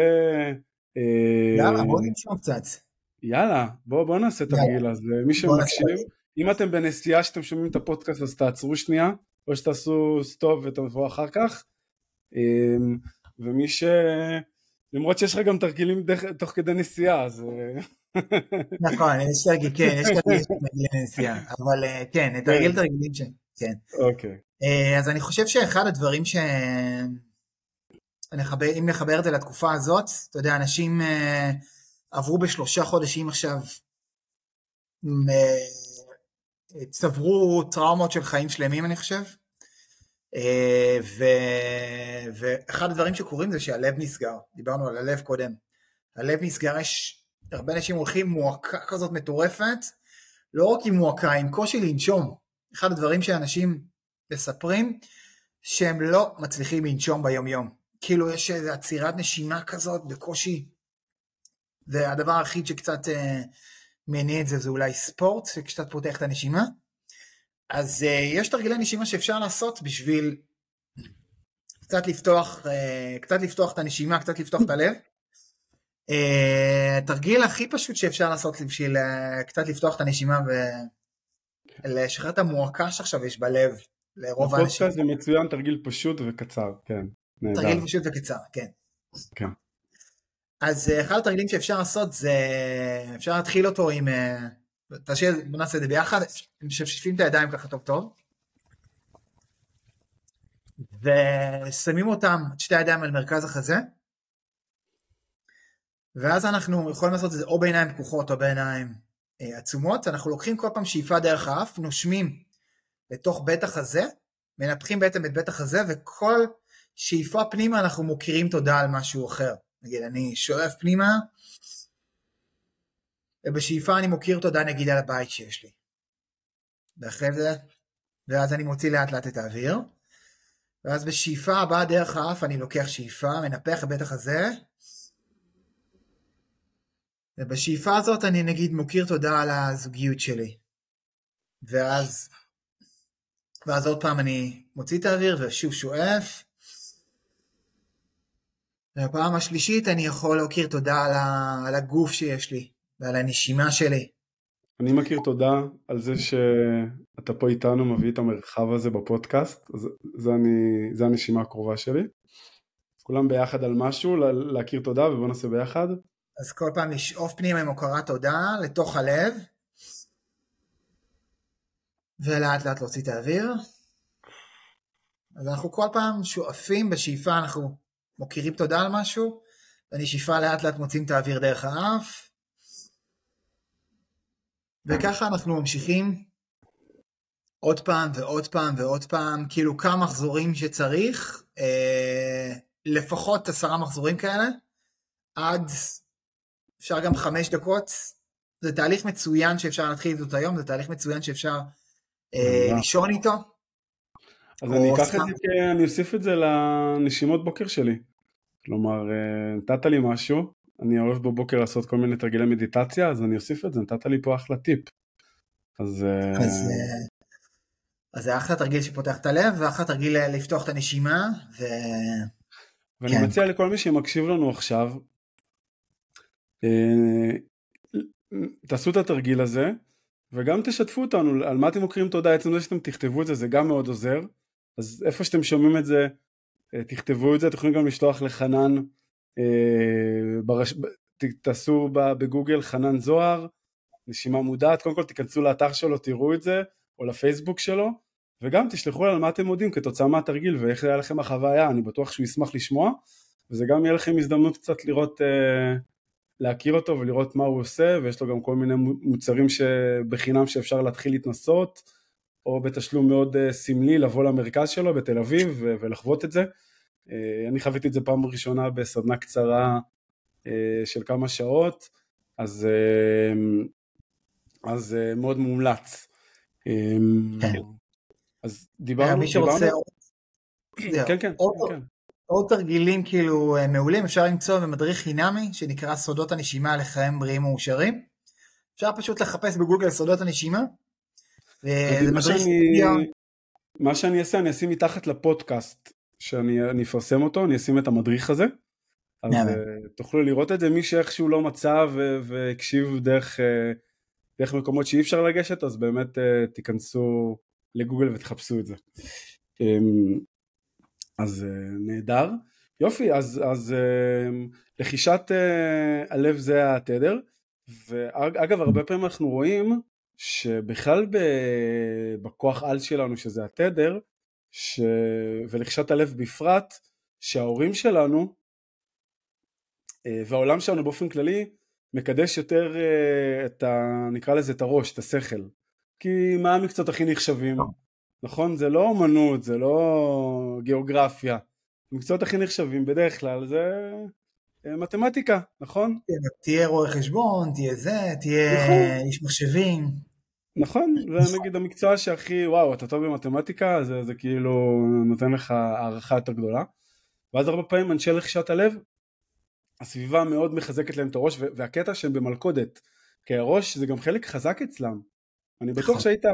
אה, יאללה, בוא נשמע קצת. יאללה, בוא, בוא נעשה תרגיל, אז מי שמקשיב, אם אתם בנסיעה שאתם שומעים את הפודקאסט אז תעצרו שנייה, או שתעשו סטופ ותבואו אחר כך, אה, ומי ש... למרות שיש לך גם תרגילים דרך, תוך כדי נסיעה, אז... אה, נכון, יש תרגיל, כן, יש תרגילי נסיעה, אבל אה, כן, תרגיל כן. תרגילים ש... כן. אוקיי. אה, אז אני חושב שאחד הדברים ש... אם נחבר את זה לתקופה הזאת, אתה יודע, אנשים עברו בשלושה חודשים עכשיו, צברו טראומות של חיים שלמים, אני חושב. אה, ו... ואחד הדברים שקורים זה שהלב נסגר, דיברנו על הלב קודם, הלב נסגר, יש הרבה אנשים הולכים מועקה כזאת מטורפת, לא רק עם מועקה, עם קושי לנשום, אחד הדברים שאנשים מספרים, שהם לא מצליחים לנשום ביום יום, כאילו יש איזו עצירת נשימה כזאת בקושי, והדבר היחיד שקצת אה, מניע את זה זה אולי ספורט, שקצת פותח את הנשימה, אז uh, יש תרגילי נשימה שאפשר לעשות בשביל קצת לפתוח, uh, קצת לפתוח את הנשימה, קצת לפתוח את הלב. התרגיל uh, הכי פשוט שאפשר לעשות בשביל uh, קצת לפתוח את הנשימה ולשחרר את המועקה שעכשיו יש בלב לרוב האנשים. זה מצוין, תרגיל פשוט וקצר, כן. תרגיל פשוט וקצר, כן. כן. אז uh, אחד התרגילים שאפשר לעשות זה, אפשר להתחיל אותו עם... Uh, תשאיר, בוא נעשה את זה ביחד, משפשפים את הידיים ככה טוב טוב, ושמים אותם, את שתי הידיים על מרכז החזה, ואז אנחנו יכולים לעשות את זה או בעיניים פקוחות או בעיניים אה, עצומות, אנחנו לוקחים כל פעם שאיפה דרך האף, נושמים לתוך בית החזה, מנפחים בעצם את בית החזה, וכל שאיפה פנימה אנחנו מוכירים תודה על משהו אחר. נגיד, אני שואף פנימה, ובשאיפה אני מוקיר תודה נגיד על הבית שיש לי. ואחרי זה, ואז אני מוציא לאט לאט את האוויר, ואז בשאיפה הבאה דרך האף אני לוקח שאיפה, מנפח בטח הזה, ובשאיפה הזאת אני נגיד מוקיר תודה על הזוגיות שלי. ואז, ואז עוד פעם אני מוציא את האוויר ושוב שואף. ובפעם השלישית אני יכול להכיר תודה על הגוף שיש לי. ועל הנשימה שלי. אני מכיר תודה על זה שאתה פה איתנו, מביא את המרחב הזה בפודקאסט, זה, אני, זה הנשימה הקרובה שלי. כולם ביחד על משהו, להכיר תודה ובוא נעשה ביחד. אז כל פעם לשאוף פנימה עם הוקרת תודה לתוך הלב, ולאט לאט להוציא את האוויר. אז אנחנו כל פעם שואפים, בשאיפה אנחנו מוקירים תודה על משהו, ונשיפה לאט לאט מוצאים את האוויר דרך האף, וככה אנחנו ממשיכים עוד פעם ועוד פעם ועוד פעם, כאילו כמה מחזורים שצריך, אה, לפחות עשרה מחזורים כאלה, עד אפשר גם חמש דקות. זה תהליך מצוין שאפשר להתחיל איתו היום, זה תהליך מצוין שאפשר אה, לישון איתו. אז אני אקח את זה, אני אוסיף את זה לנשימות בוקר שלי. כלומר, אה, נתת לי משהו, אני אוהב בבוקר לעשות כל מיני תרגילי מדיטציה, אז אני אוסיף את זה, נתת לי פה אחלה טיפ. אז... אה, אז, אה, אז זה אחלה תרגיל שפותח את הלב, ואחלה תרגיל לפתוח את הנשימה, ו... ואני כן. מציע לכל מי שמקשיב לנו עכשיו, תעשו את התרגיל הזה, וגם תשתפו אותנו על מה אתם מכירים תודה, עצם זה שאתם תכתבו את זה, זה גם מאוד עוזר. אז איפה שאתם שומעים את זה, אה, תכתבו את זה, אתם יכולים גם לשלוח לחנן, אה, ברש... תעשו בגוגל חנן זוהר, נשימה מודעת, קודם כל תיכנסו לאתר שלו, תראו את זה, או לפייסבוק שלו, וגם תשלחו על מה אתם מודים כתוצאה מהתרגיל ואיך היה לכם החוויה, אני בטוח שהוא ישמח לשמוע, וזה גם יהיה לכם הזדמנות קצת לראות, אה, להכיר אותו ולראות מה הוא עושה, ויש לו גם כל מיני מוצרים שבחינם שאפשר להתחיל להתנסות, או בתשלום מאוד אה, סמלי לבוא למרכז שלו בתל אביב ולחוות את זה. אה, אני חוויתי את זה פעם ראשונה בסדנה קצרה אה, של כמה שעות, אז, אז מאוד מומלץ. כן. אז דיברנו, מי שרוצה דיברנו. כן כן, עוד- כן, עוד תרגילים כאילו מעולים אפשר למצוא במדריך חינמי שנקרא סודות הנשימה לחיים בריאים ומאושרים. אפשר פשוט לחפש בגוגל סודות הנשימה. וזה מה שאני, וידאו. מה שאני אעשה, אני אשים מתחת לפודקאסט, שאני אני אפרסם אותו, אני אשים את המדריך הזה, אז uh, תוכלו לראות את זה, מי שאיכשהו לא מצא והקשיב דרך, uh, דרך מקומות שאי אפשר לגשת, אז באמת uh, תיכנסו לגוגל ותחפשו את זה. Um, אז uh, נהדר. יופי, אז, אז uh, לחישת uh, הלב זה התדר, ואגב הרבה פעמים אנחנו רואים שבכלל ב... בכוח על שלנו שזה התדר, ש... ולחישת הלב בפרט, שההורים שלנו אה, והעולם שלנו באופן כללי מקדש יותר אה, את ה... נקרא לזה את הראש, את השכל. כי מה המקצועות הכי נחשבים? נכון? זה לא אומנות, זה לא גיאוגרפיה. המקצועות הכי נחשבים בדרך כלל זה אה, מתמטיקה, נכון? תהיה רואה חשבון, תהיה זה, תהיה נכון. איש מחשבים. נכון, זה נגיד המקצוע שהכי, וואו, אתה טוב במתמטיקה, זה, זה כאילו נותן לך הערכה יותר גדולה. ואז הרבה פעמים אנשי לחישת הלב, הסביבה מאוד מחזקת להם את הראש, והקטע שהם במלכודת, כי הראש זה גם חלק חזק אצלם. אני בטוח נכון. שהיית,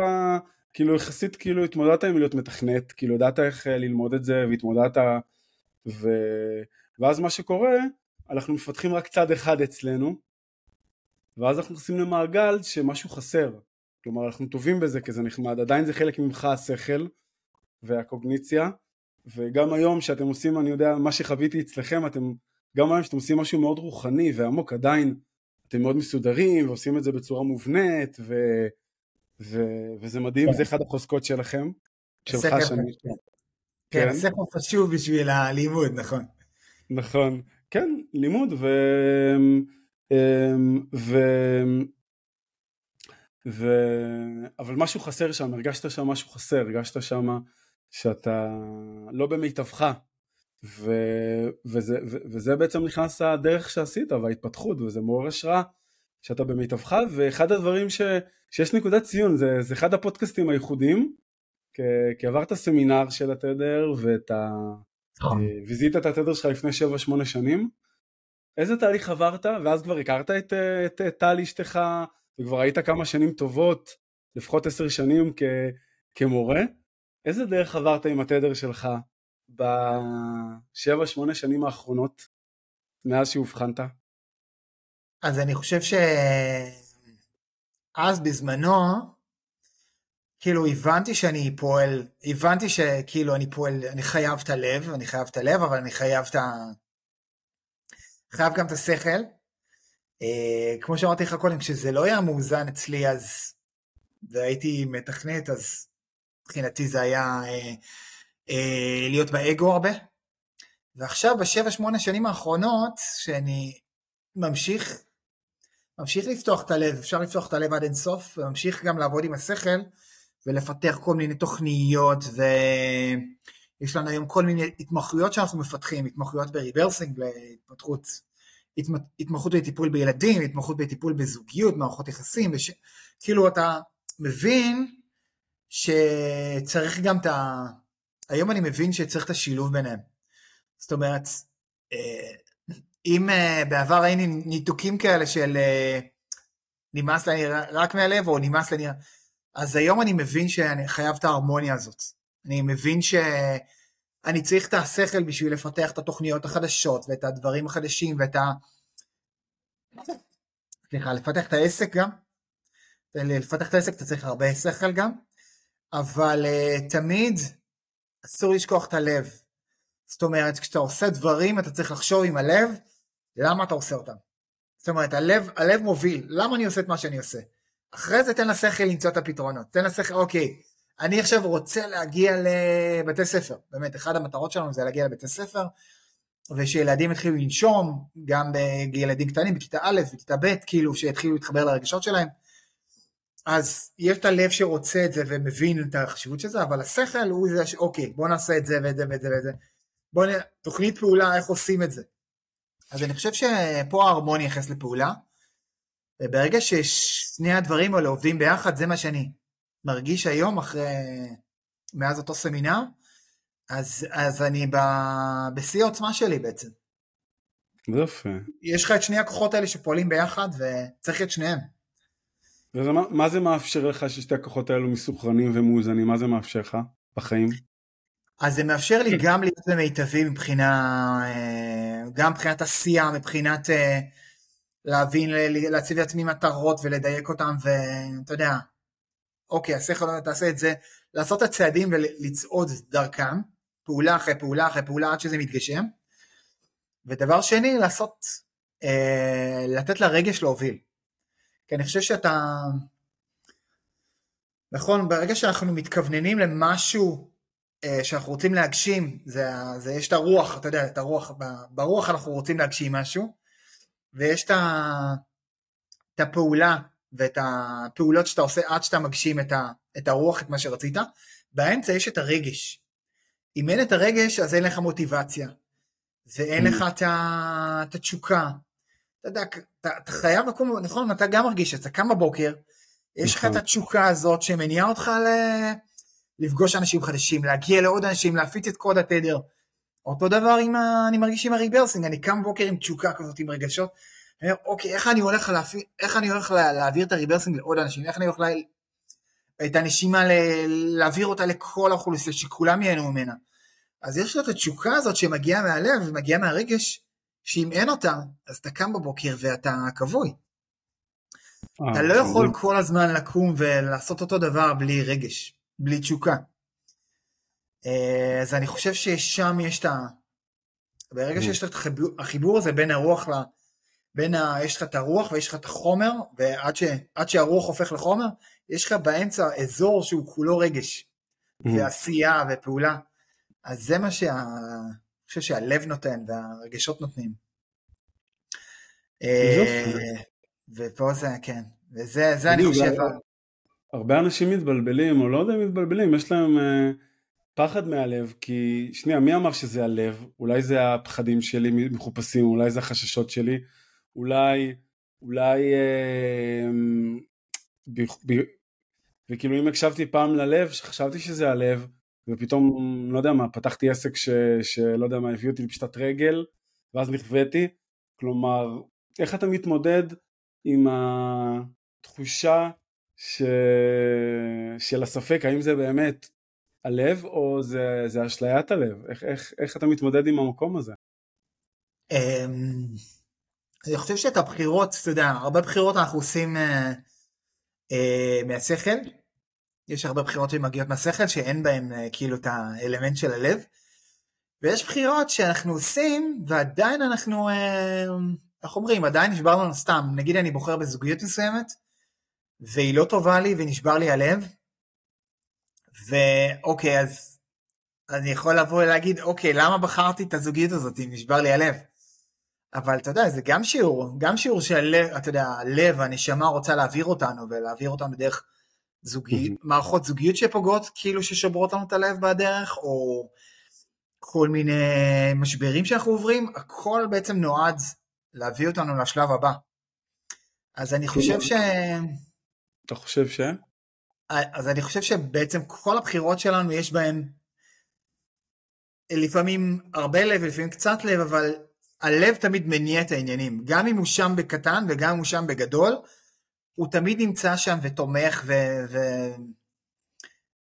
כאילו יחסית, כאילו התמודדת עם להיות מתכנת, כאילו ידעת איך אה, ללמוד את זה, והתמודדת, ו... ואז מה שקורה, אנחנו מפתחים רק צד אחד אצלנו, ואז אנחנו נכנסים למעגל שמשהו חסר. כלומר אנחנו טובים בזה כי זה נחמד, עדיין זה חלק ממך השכל והקוגניציה וגם היום שאתם עושים, אני יודע, מה שחוויתי אצלכם, אתם, גם היום שאתם עושים משהו מאוד רוחני ועמוק עדיין, אתם מאוד מסודרים ועושים את זה בצורה מובנית ו, ו, וזה מדהים, זה אחד החוזקות שלכם, שלך שאני. כן, כן. הספר חשוב בשביל הלימוד, נכון. נכון, כן, לימוד ו... ו... ו... אבל משהו חסר שם, הרגשת שם משהו חסר, הרגשת שם שאתה לא במיטבך ו... וזה, ו... וזה בעצם נכנס הדרך שעשית וההתפתחות וזה מעורר השראה שאתה במיטבך ואחד הדברים ש... שיש נקודת ציון, זה, זה אחד הפודקאסטים הייחודיים כי, כי עברת סמינר של התדר ואת ה... נכון. אה, ויזית את התדר שלך לפני 7-8 שנים. איזה תהליך עברת? ואז כבר הכרת את טל אשתך, וכבר היית כמה שנים טובות, לפחות 10 שנים כ, כמורה. איזה דרך עברת עם התדר שלך ב-7-8 שנים האחרונות, מאז שאובחנת? אז אני חושב שאז בזמנו, כאילו הבנתי שאני פועל, הבנתי שכאילו אני פועל, אני חייב את הלב, אני חייב את הלב, אבל אני חייב את ה... חייב גם את השכל. אה, כמו שאמרתי לך קודם, כשזה לא היה מאוזן אצלי אז, והייתי מתכנת, אז מבחינתי זה היה אה, אה, להיות באגו הרבה. ועכשיו בשבע שמונה שנים האחרונות, שאני ממשיך, ממשיך לפתוח את הלב, אפשר לפתוח את הלב עד אינסוף, וממשיך גם לעבוד עם השכל, ולפתח כל מיני תוכניות, ויש לנו היום כל מיני התמחויות שאנחנו מפתחים, התמחויות ב rebirthing להתפתחות, התמחות בטיפול בילדים, התמחות בטיפול בזוגיות, מערכות יחסים, וש... כאילו אתה מבין שצריך גם את ה... היום אני מבין שצריך את השילוב ביניהם. זאת אומרת, אה, אם אה, בעבר היינו ניתוקים כאלה של אה, נמאס לי רק מהלב, או נמאס לי... אז היום אני מבין שאני חייב את ההרמוניה הזאת. אני מבין אני צריך את השכל בשביל לפתח את התוכניות החדשות ואת הדברים החדשים ואת ה... סליחה, לפתח את העסק גם. לפתח את העסק אתה צריך הרבה שכל גם, אבל uh, תמיד אסור לשכוח את הלב. זאת אומרת, כשאתה עושה דברים אתה צריך לחשוב עם הלב, למה אתה עושה אותם. זאת אומרת, הלב, הלב מוביל, למה אני עושה את מה שאני עושה? אחרי זה תן לשכל למצוא את הפתרונות, תן לשכל, אוקיי, אני עכשיו רוצה להגיע לבתי ספר, באמת, אחת המטרות שלנו זה להגיע לבתי ספר, ושילדים יתחילו לנשום, גם בילדים קטנים, בכיתה א', בכיתה ב', כאילו, שיתחילו להתחבר לרגשות שלהם. אז יש את הלב שרוצה את זה ומבין את החשיבות של זה, אבל השכל הוא זה ש... אוקיי, בוא נעשה את זה ואת זה ואת זה ואת זה. בוא נ... תוכנית פעולה, איך עושים את זה. אז אני חושב שפה ההרמוניה נכנס לפעולה, וברגע ששני הדברים האלה עובדים ביחד, זה מה שאני מרגיש היום אחרי, מאז אותו סמינר, אז, אז אני ב, בשיא העוצמה שלי בעצם. זה יפה. יש לך את שני הכוחות האלה שפועלים ביחד, וצריך את שניהם. וזה, מה, מה זה מאפשר לך ששתי הכוחות האלו מסוכרנים ומאוזנים? מה זה מאפשר לך בחיים? אז זה מאפשר לי גם להיות במיטבי מבחינה, אה, גם מבחינת עשייה, מבחינת אה, להבין, להציב לעצמי מטרות ולדייק אותן, ואתה יודע, אוקיי, השכל תעשה את זה, לעשות את הצעדים ולצעוד דרכם, פעולה אחרי פעולה אחרי פעולה עד שזה מתגשם. ודבר שני, לעשות, אה, לתת לרגש להוביל. כי אני חושב שאתה, נכון, ברגע שאנחנו מתכווננים למשהו אה, שאנחנו רוצים להגשים, זה, זה יש את הרוח, אתה יודע, את הרוח, ברוח אנחנו רוצים להגשים משהו, ויש את, את הפעולה ואת הפעולות שאתה עושה עד שאתה מגשים את, ה, את הרוח, את מה שרצית, באמצע יש את הרגש. אם אין את הרגש, אז אין לך מוטיבציה, ואין mm. לך את, את התשוקה. אתה יודע, אתה, אתה חייב לקום, נכון, אתה גם מרגיש, אתה קם בבוקר, יש לך את נכון. התשוקה הזאת שמניעה אותך ל... לפגוש אנשים חדשים, להגיע לעוד אנשים, להפיץ את קוד התדר. אותו דבר עם ה... אני מרגיש עם הריברסינג, אני קם בבוקר עם תשוקה כזאת, עם רגשות. אני אומר, אוקיי, איך אני הולך, להפי... איך אני הולך לה... להעביר את הריברסינג לעוד אנשים? איך אני הולך לה... את הנשימה, ל... להעביר אותה לכל האוכלוסייה, שכולם ייהנו ממנה. אז יש לו את התשוקה הזאת שמגיעה מהלב ומגיעה מהרגש, שאם אין אותה, אז אתה קם בבוקר ואתה כבוי. אתה לא יכול כל הזמן לקום ולעשות אותו דבר בלי רגש. בלי תשוקה. אה, אז אני חושב ששם יש את ה... ברגע mm. שיש את החיבור, החיבור הזה בין הרוח ל... בין ה... יש לך את הרוח ויש לך את החומר, ועד ש... שהרוח הופך לחומר, יש לך באמצע אזור שהוא כולו רגש, mm. ועשייה ופעולה. אז זה מה שה... אני חושב שהלב נותן והרגשות נותנים. אה, ופה זה, כן, וזה אני חושב... הרבה אנשים מתבלבלים, או לא יודע אם מתבלבלים, יש להם uh, פחד מהלב, כי שנייה, מי אמר שזה הלב? אולי זה הפחדים שלי מחופשים, אולי זה החששות שלי, אולי, אולי, uh, ב, ב, וכאילו אם הקשבתי פעם ללב, חשבתי שזה הלב, ופתאום, לא יודע מה, פתחתי עסק ש, שלא יודע מה, הביא אותי לפשטת רגל, ואז נכוויתי, כלומר, איך אתה מתמודד עם התחושה ש... של הספק האם זה באמת הלב או זה, זה אשליית הלב? איך, איך, איך אתה מתמודד עם המקום הזה? אני חושב שאת הבחירות, אתה יודע, הרבה בחירות אנחנו עושים אה, אה, מהשכל. יש הרבה בחירות שמגיעות מהשכל שאין בהן אה, כאילו את האלמנט של הלב. ויש בחירות שאנחנו עושים ועדיין אנחנו, אה, איך אומרים, עדיין נשבר לנו סתם. נגיד אני בוחר בזוגיות מסוימת, והיא לא טובה לי ונשבר לי הלב, ואוקיי, אז אני יכול לבוא ולהגיד, אוקיי, למה בחרתי את הזוגיות הזאת אם נשבר לי הלב? אבל אתה יודע, זה גם שיעור, גם שיעור שהלב, אתה יודע, הלב, הנשמה רוצה להעביר אותנו, ולהעביר אותנו דרך זוגי, מערכות זוגיות שפוגעות, כאילו ששוברות לנו את הלב בדרך, או כל מיני משברים שאנחנו עוברים, הכל בעצם נועד להביא אותנו לשלב הבא. אז אני חושב ש... אתה חושב ש? אז אני חושב שבעצם כל הבחירות שלנו יש בהן לפעמים הרבה לב ולפעמים קצת לב, אבל הלב תמיד מניע את העניינים. גם אם הוא שם בקטן וגם אם הוא שם בגדול, הוא תמיד נמצא שם ותומך ו... ו...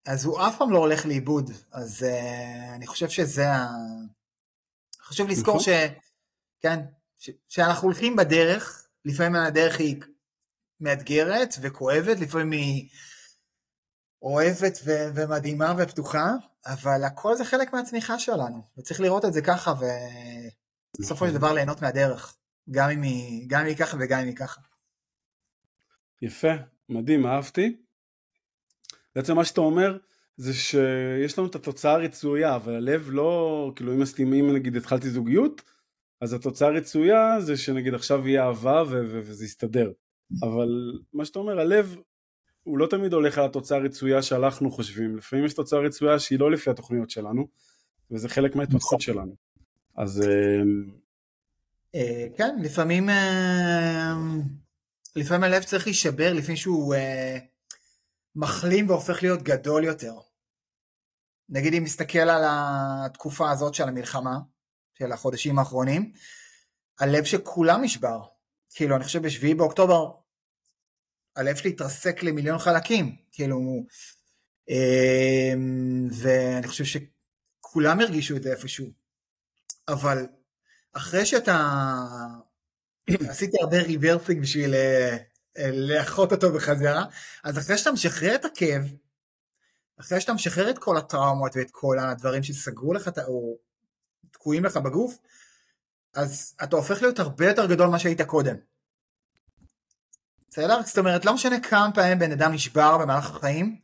אז הוא אף פעם לא הולך לאיבוד, אז uh, אני חושב שזה ה... חשוב לזכור נכון. ש... כן, ש... שאנחנו הולכים בדרך, לפעמים הדרך היא מאתגרת וכואבת, לפעמים היא אוהבת ו... ומדהימה ופתוחה, אבל הכל זה חלק מהצמיחה שלנו, וצריך לראות את זה ככה, ובסופו של נכון. דבר ליהנות מהדרך, גם אם היא, גם אם היא ככה וגם אם היא ככה. יפה, מדהים, אהבתי. בעצם מה שאתה אומר זה שיש לנו את התוצאה הרצויה, אבל הלב לא, כאילו אם, אם נגיד התחלתי זוגיות, אז התוצאה הרצויה זה שנגיד עכשיו יהיה אהבה ו- ו- וזה יסתדר. אבל מה שאתה אומר, הלב הוא לא תמיד הולך על התוצאה הרצויה שאנחנו חושבים, לפעמים יש תוצאה רצויה שהיא לא לפי התוכניות שלנו, וזה חלק מההתפתחות נכון. שלנו. אז... אה, כן, לפעמים, אה, לפעמים הלב צריך להישבר לפני שהוא מחלים והופך להיות גדול יותר. נגיד אם נסתכל על התקופה הזאת של המלחמה, של החודשים האחרונים, הלב של כולם נשבר. כאילו, אני חושב בשביעי באוקטובר, הלב שלי התרסק למיליון חלקים, כאילו, ואני חושב שכולם הרגישו את זה איפשהו. אבל אחרי שאתה, עשיתי הרבה rebirthing בשביל אה, לאחות אותו בחזרה, אז אחרי שאתה משחרר את הכאב, אחרי שאתה משחרר את כל הטראומות ואת כל הדברים שסגרו לך או תקועים לך בגוף, אז אתה הופך להיות הרבה יותר גדול ממה שהיית קודם. בסדר? זאת אומרת, לא משנה כמה פעמים בן אדם נשבר במהלך החיים,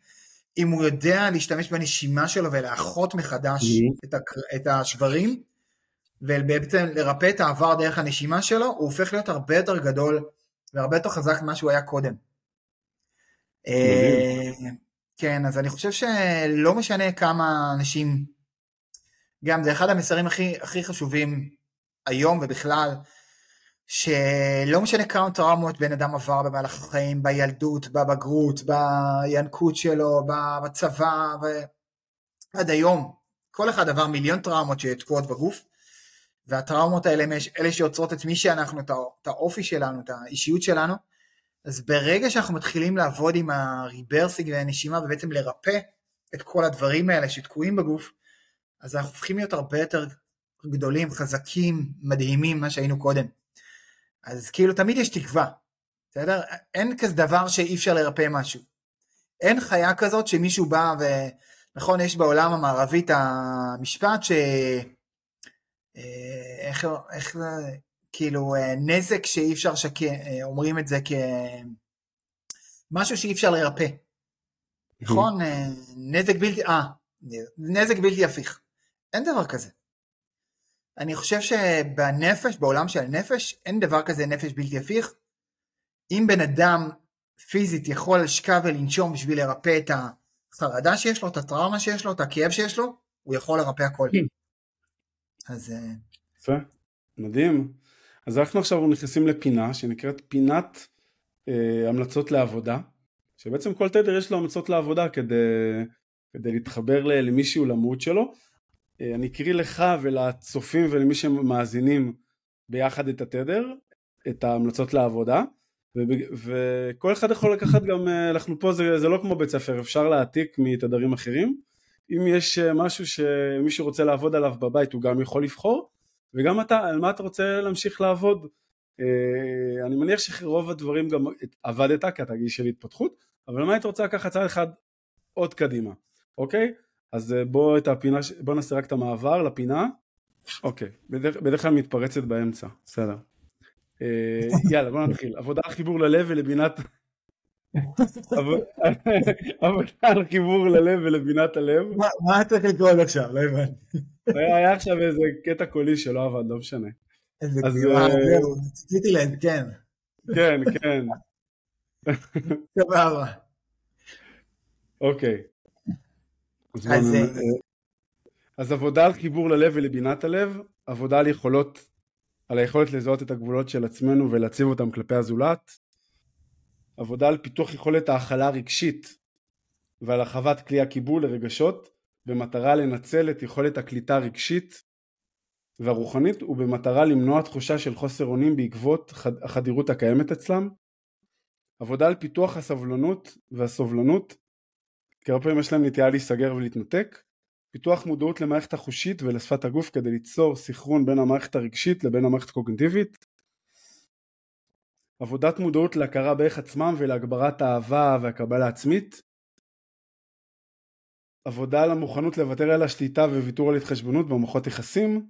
אם הוא יודע להשתמש בנשימה שלו ולאחות מחדש mm-hmm. את, את השברים, ובעצם לרפא את העבר דרך הנשימה שלו, הוא הופך להיות הרבה יותר גדול והרבה יותר חזק ממה שהוא היה קודם. אה, כן, אז אני חושב שלא משנה כמה אנשים, גם זה אחד המסרים הכי, הכי חשובים היום ובכלל, שלא משנה כמה טראומות בן אדם עבר במהלך החיים, בילדות, בבגרות, בינקות שלו, בצבא, ועד היום, כל אחד עבר מיליון טראומות שתקועות בגוף, והטראומות האלה הם אלה שיוצרות את מי שאנחנו, את האופי שלנו, את האישיות שלנו, אז ברגע שאנחנו מתחילים לעבוד עם הריברסינג והנשימה ובעצם לרפא את כל הדברים האלה שתקועים בגוף, אז אנחנו הופכים להיות הרבה יותר גדולים, חזקים, מדהימים, מה שהיינו קודם. אז כאילו תמיד יש תקווה, בסדר? אין כזה דבר שאי אפשר לרפא משהו. אין חיה כזאת שמישהו בא ו... נכון, יש בעולם המערבי את המשפט ש... אה, איך, איך זה, כאילו אה, נזק שאי אפשר שק... אה, אומרים את זה כמשהו שאי אפשר לרפא. נכון? נזק בלתי, אה, נזק בלתי הפיך. אין דבר כזה. אני חושב שבנפש, בעולם של הנפש, אין דבר כזה נפש בלתי הפיך. אם בן אדם פיזית יכול לשכב ולנשום בשביל לרפא את החרדה שיש לו, את הטראומה שיש לו, את הכאב שיש לו, הוא יכול לרפא הכל. אז... אה, יפה, מדהים. אז אנחנו עכשיו נכנסים לפינה שנקראת פינת אה, המלצות לעבודה, שבעצם כל תדר יש לו המלצות לעבודה כדי, כדי להתחבר למישהו למות שלו. אה, אני אקריא לך ולצופים ולמי שמאזינים ביחד את התדר, את ההמלצות לעבודה. וכל אחד יכול לקחת גם, אה, אנחנו פה זה, זה לא כמו בית ספר, אפשר להעתיק מתדרים אחרים, אם יש אה, משהו שמישהו רוצה לעבוד עליו בבית הוא גם יכול לבחור וגם אתה, על מה אתה רוצה להמשיך לעבוד. אה, אני מניח שרוב הדברים גם עבדת כי אתה גיל של התפתחות, אבל מה היית רוצה לקחת צעד אחד עוד קדימה, אוקיי? אז אה, בוא את הפינה, בוא נעשה רק את המעבר לפינה, אוקיי, בדרך, בדרך כלל מתפרצת באמצע, בסדר. יאללה בוא נתחיל, עבודה חיבור ללב ולבינת אבל על חיבור ללב ולבינת הלב. מה אתה לקרוא עכשיו? לא הבנתי. היה עכשיו איזה קטע קולי שלא עבד, לא משנה. איזה גרוע, אה, רציתי לעדכן. כן, כן. סבבה. אוקיי. אה, אז עבודה על חיבור ללב ולבינת הלב, עבודה על יכולות, על היכולת לזהות את הגבולות של עצמנו ולהציב אותם כלפי הזולת, עבודה על פיתוח יכולת ההכלה הרגשית ועל הרחבת כלי הקיבול לרגשות במטרה לנצל את יכולת הקליטה הרגשית והרוחנית ובמטרה למנוע תחושה של חוסר אונים בעקבות החדירות הקיימת אצלם. עבודה על פיתוח הסבלנות והסובלנות כי הרבה פעמים יש להם נטייה להיסגר ולהתנתק. פיתוח מודעות למערכת החושית ולשפת הגוף כדי ליצור סינכרון בין המערכת הרגשית לבין המערכת הקוגנטיבית. עבודת מודעות להכרה בערך עצמם ולהגברת האהבה והקבלה עצמית. עבודה על המוכנות לוותר על השליטה וויתור על התחשבנות במערכות יחסים.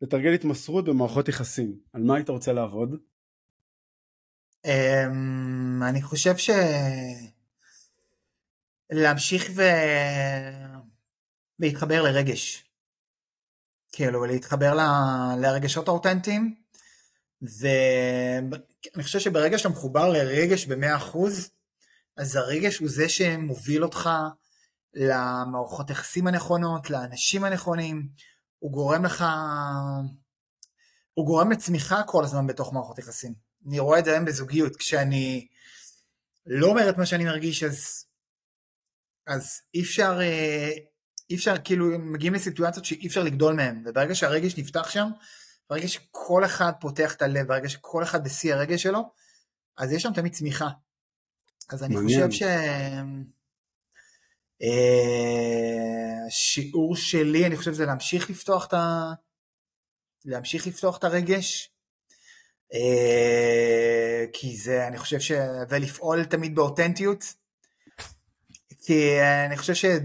לתרגל התמסרות במערכות יחסים. על מה היית רוצה לעבוד? Um, אני חושב ש... להמשיך ו... להתחבר לרגש. כאילו, להתחבר ל... לרגשות האותנטיים, ואני חושב שברגע שאתה מחובר לרגש במאה אחוז, אז הרגש הוא זה שמוביל אותך למערכות יחסים הנכונות, לאנשים הנכונים, הוא גורם לך, הוא גורם לצמיחה כל הזמן בתוך מערכות יחסים. אני רואה את זה היום בזוגיות, כשאני לא אומר את מה שאני מרגיש, אז, אז אי אפשר, אה, אי אפשר, כאילו, מגיעים לסיטואציות שאי אפשר לגדול מהם, וברגע שהרגש נפתח שם, ברגע שכל אחד פותח את הלב, ברגע שכל אחד בשיא הרגש שלו, אז יש שם תמיד צמיחה. אז אני מעניין. חושב ש... השיעור אה, שלי, אני חושב, זה להמשיך לפתוח את ה... להמשיך לפתוח את הרגש, אה, כי זה, אני חושב ש... ולפעול תמיד באותנטיות, כי אני חושב שב...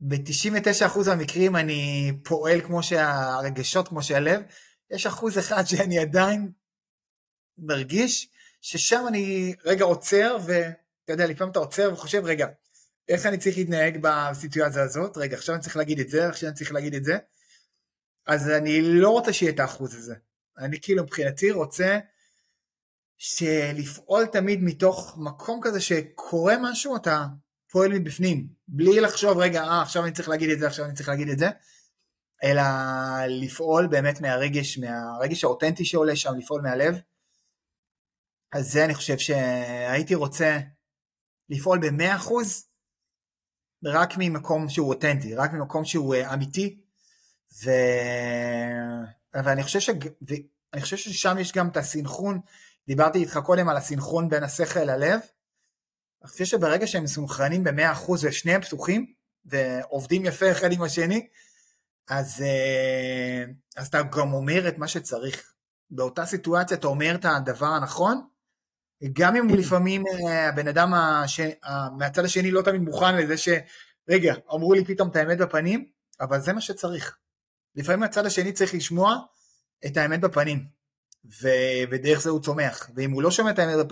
ב-99% מהמקרים אני פועל כמו שהרגשות, כמו שהלב, יש אחוז אחד שאני עדיין מרגיש ששם אני רגע עוצר, ואתה יודע, לפעמים אתה עוצר וחושב, רגע, איך אני צריך להתנהג בסיטואציה הזאת? רגע, עכשיו אני צריך להגיד את זה, עכשיו אני צריך להגיד את זה. אז אני לא רוצה שיהיה את האחוז הזה. אני כאילו מבחינתי רוצה שלפעול תמיד מתוך מקום כזה שקורה משהו, אתה פועל מבפנים, בלי לחשוב, רגע, אה, עכשיו אני צריך להגיד את זה, עכשיו אני צריך להגיד את זה, אלא לפעול באמת מהרגש, מהרגש האותנטי שעולה שם, לפעול מהלב. אז זה אני חושב שהייתי רוצה לפעול במאה אחוז, רק ממקום שהוא אותנטי, רק ממקום שהוא אה, אמיתי, ו... ואני חושב, ש... ואני חושב ששם יש גם את הסינכרון, דיברתי איתך קודם על הסינכרון בין השכל ללב, אני חושב שברגע שהם מסונכרנים ב-100% ושניהם פתוחים, ועובדים יפה אחד עם השני, אז, אה, אז אתה גם אומר את מה שצריך. באותה סיטואציה אתה אומר את הדבר הנכון, גם אם לפעמים אה, הבן אדם הש... מהצד השני לא תמיד מוכן לזה ש... רגע, אמרו לי פתאום את האמת בפנים, אבל זה מה שצריך. לפעמים הצד השני צריך לשמוע את האמת בפנים, ו... ודרך זה הוא צומח. ואם הוא לא שומע את האמת.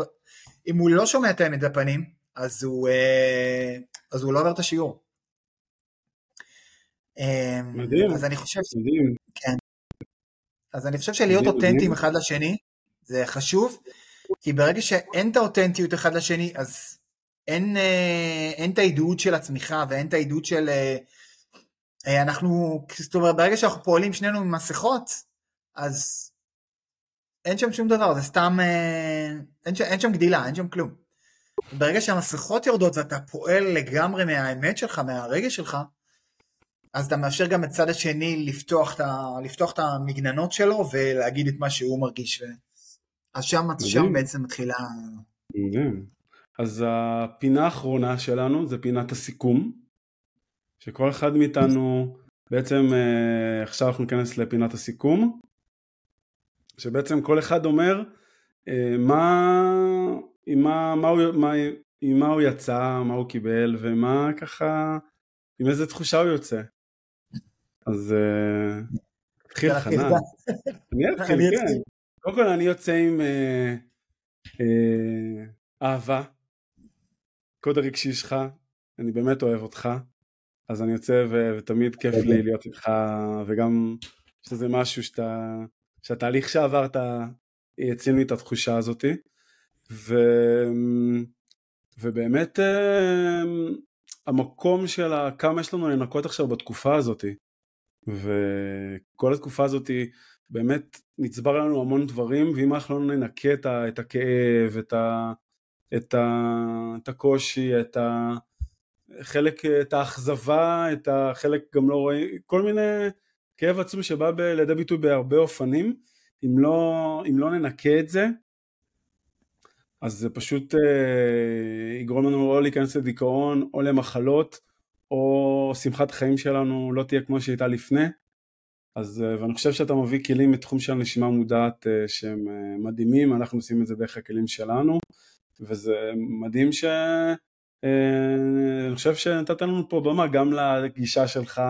אם הוא לא שומע את האמת בפנים, אז הוא, אה, אז הוא לא עובר את השיעור. אמ, מדהים, אז אני חושב, מדהים. כן. אז אני חושב שלהיות אותנטיים אחד לשני זה חשוב, כי ברגע שאין את האותנטיות אחד לשני, אז אין, אה, אין את העידוד של הצמיחה ואין את העידוד של... אה, אנחנו, זאת אומרת, ברגע שאנחנו פועלים שנינו עם מסכות, אז אין שם שום דבר, זה סתם, אין, שם, אין שם גדילה, אין שם כלום. ברגע שהמסכות יורדות ואתה פועל לגמרי מהאמת שלך, מהרגש שלך, אז אתה מאפשר גם לצד השני לפתוח את, ה, לפתוח את המגננות שלו ולהגיד את מה שהוא מרגיש. ו... אז שם, שם בעצם מתחילה... מדהים. אז הפינה האחרונה שלנו זה פינת הסיכום, שכל אחד מאיתנו בעצם אה, עכשיו אנחנו ניכנס לפינת הסיכום, שבעצם כל אחד אומר אה, מה עם מה, מה, הוא, מה, עם מה הוא יצא, מה הוא קיבל ומה ככה, עם איזה תחושה הוא יוצא. אז תתחיל אה, חנן. אני אתחיל, כן. קודם כל אני יוצא עם אה, אה, אהבה, קוד הרגשי שלך, אני באמת אוהב אותך, אז אני יוצא ותמיד כיף לי להיות איתך, וגם שזה משהו שאתה, שהתהליך שעברת יציל לי את התחושה הזאתי. ו... ובאמת אמ, המקום של כמה יש לנו לנקות עכשיו בתקופה הזאת וכל התקופה הזאת באמת נצבר לנו המון דברים ואם אנחנו לא ננקה את, ה... את הכאב, את, ה... את, ה... את הקושי, את ה... חלק, את האכזבה, את החלק גם לא רואים, כל מיני כאב עצום שבא ב... לידי ביטוי בהרבה אופנים, אם לא, אם לא ננקה את זה אז זה פשוט אה, יגרום לנו או להיכנס לדיכאון, או למחלות, או שמחת חיים שלנו לא תהיה כמו שהייתה לפני. אז, אה, ואני חושב שאתה מביא כלים מתחום של נשימה מודעת אה, שהם אה, מדהימים, אנחנו עושים את זה דרך הכלים שלנו, וזה מדהים ש... אני חושב שנתת לנו פה במה גם לגישה שלך,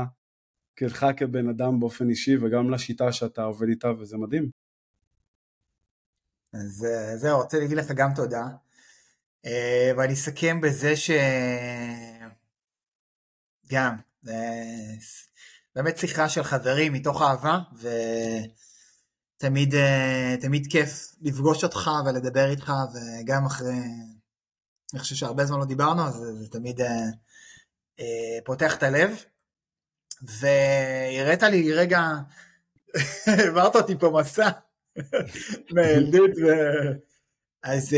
כלך כבן אדם באופן אישי, וגם לשיטה שאתה עובד איתה, וזה מדהים. אז זהו, רוצה להגיד לך גם תודה. ואני אסכם בזה ש... גם, באמת שיחה של חברים מתוך אהבה, ותמיד תמיד כיף לפגוש אותך ולדבר איתך, וגם אחרי, אני חושב שהרבה זמן לא דיברנו, אז זה תמיד אה, אה, פותח את הלב. והראית לי רגע, העברת אותי פה מסע מהילדות, ו... אז uh,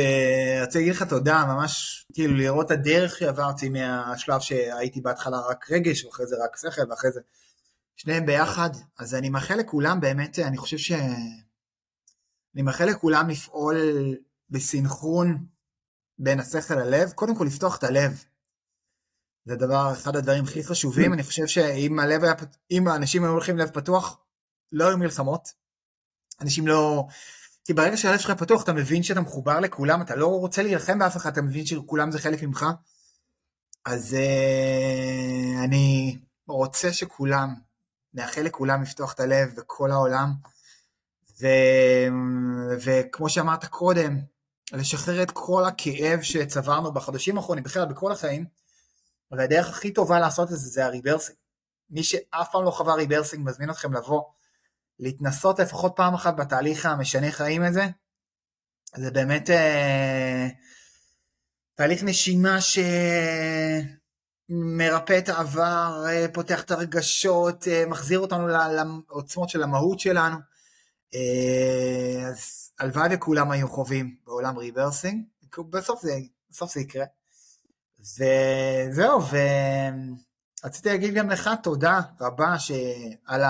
אני רוצה להגיד לך תודה, ממש כאילו לראות את הדרך שעברתי מהשלב שהייתי בהתחלה רק רגש, ואחרי זה רק שכל, ואחרי זה שניהם ביחד, אז אני מאחל לכולם באמת, אני חושב ש... אני מאחל לכולם לפעול בסינכרון בין השכל ללב, קודם כל לפתוח את הלב. זה דבר, אחד הדברים הכי חשובים, אני חושב שאם הלב היה, אם האנשים היו הולכים לב פתוח, לא היו מלחמות. אנשים לא... כי ברגע שהלב שלך פתוח, אתה מבין שאתה מחובר לכולם, אתה לא רוצה להילחם באף אחד, אתה מבין שכולם זה חלק ממך. אז uh, אני רוצה שכולם, נאחל לכולם לפתוח את הלב בכל העולם, ו... וכמו שאמרת קודם, לשחרר את כל הכאב שצברנו בחודשים האחרונים, בכלל בכל החיים, והדרך הכי טובה לעשות את זה זה הריברסינג. מי שאף פעם לא חווה rebirthing מזמין אתכם לבוא, להתנסות לפחות פעם אחת בתהליך המשנה חיים הזה. זה באמת אה, תהליך נשימה ש... מרפא את העבר, אה, פותח את הרגשות, אה, מחזיר אותנו לעוצמות של המהות שלנו. אה, אז הלוואי וכולם היו חווים בעולם rebirthing, בסוף זה, בסוף זה יקרה. וזהו, ורציתי להגיד גם לך תודה רבה על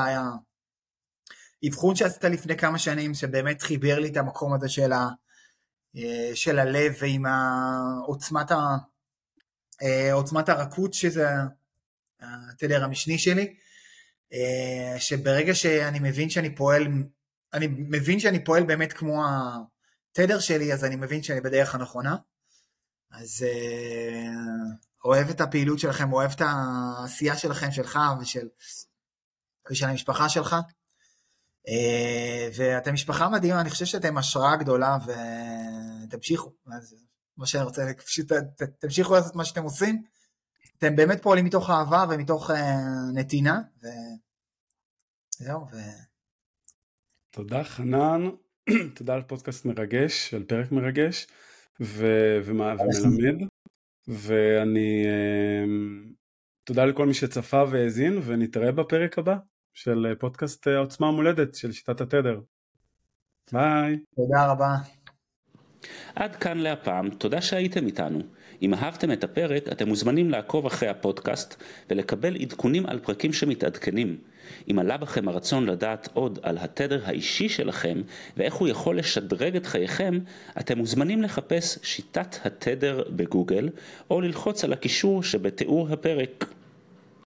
האבחון שעשית לפני כמה שנים, שבאמת חיבר לי את המקום הזה של, ה, של הלב ועם העוצמת, ה, עוצמת הרכות, שזה התדר המשני שלי, שברגע שאני מבין שאני פועל אני מבין שאני פועל באמת כמו התדר שלי, אז אני מבין שאני בדרך הנכונה. אז אה, אוהב את הפעילות שלכם, אוהב את העשייה שלכם, שלך ושל, ושל המשפחה שלך. אה, ואתם משפחה מדהימה, אני חושב שאתם השראה גדולה ותמשיכו. מה שאני רוצה, פשוט תמשיכו לעשות מה שאתם עושים. אתם באמת פועלים מתוך אהבה ומתוך אה, נתינה. וזהו, ו... תודה חנן, תודה על פודקאסט מרגש, על פרק מרגש ו- ומה- ומלמד, ואני, אמ, תודה לכל מי שצפה והאזין, ונתראה בפרק הבא של פודקאסט העוצמה המולדת של שיטת התדר. ביי. תודה רבה. עד כאן להפעם, תודה שהייתם איתנו. אם אהבתם את הפרק, אתם מוזמנים לעקוב אחרי הפודקאסט ולקבל עדכונים על פרקים שמתעדכנים. אם עלה בכם הרצון לדעת עוד על התדר האישי שלכם ואיך הוא יכול לשדרג את חייכם, אתם מוזמנים לחפש שיטת התדר בגוגל או ללחוץ על הקישור שבתיאור הפרק.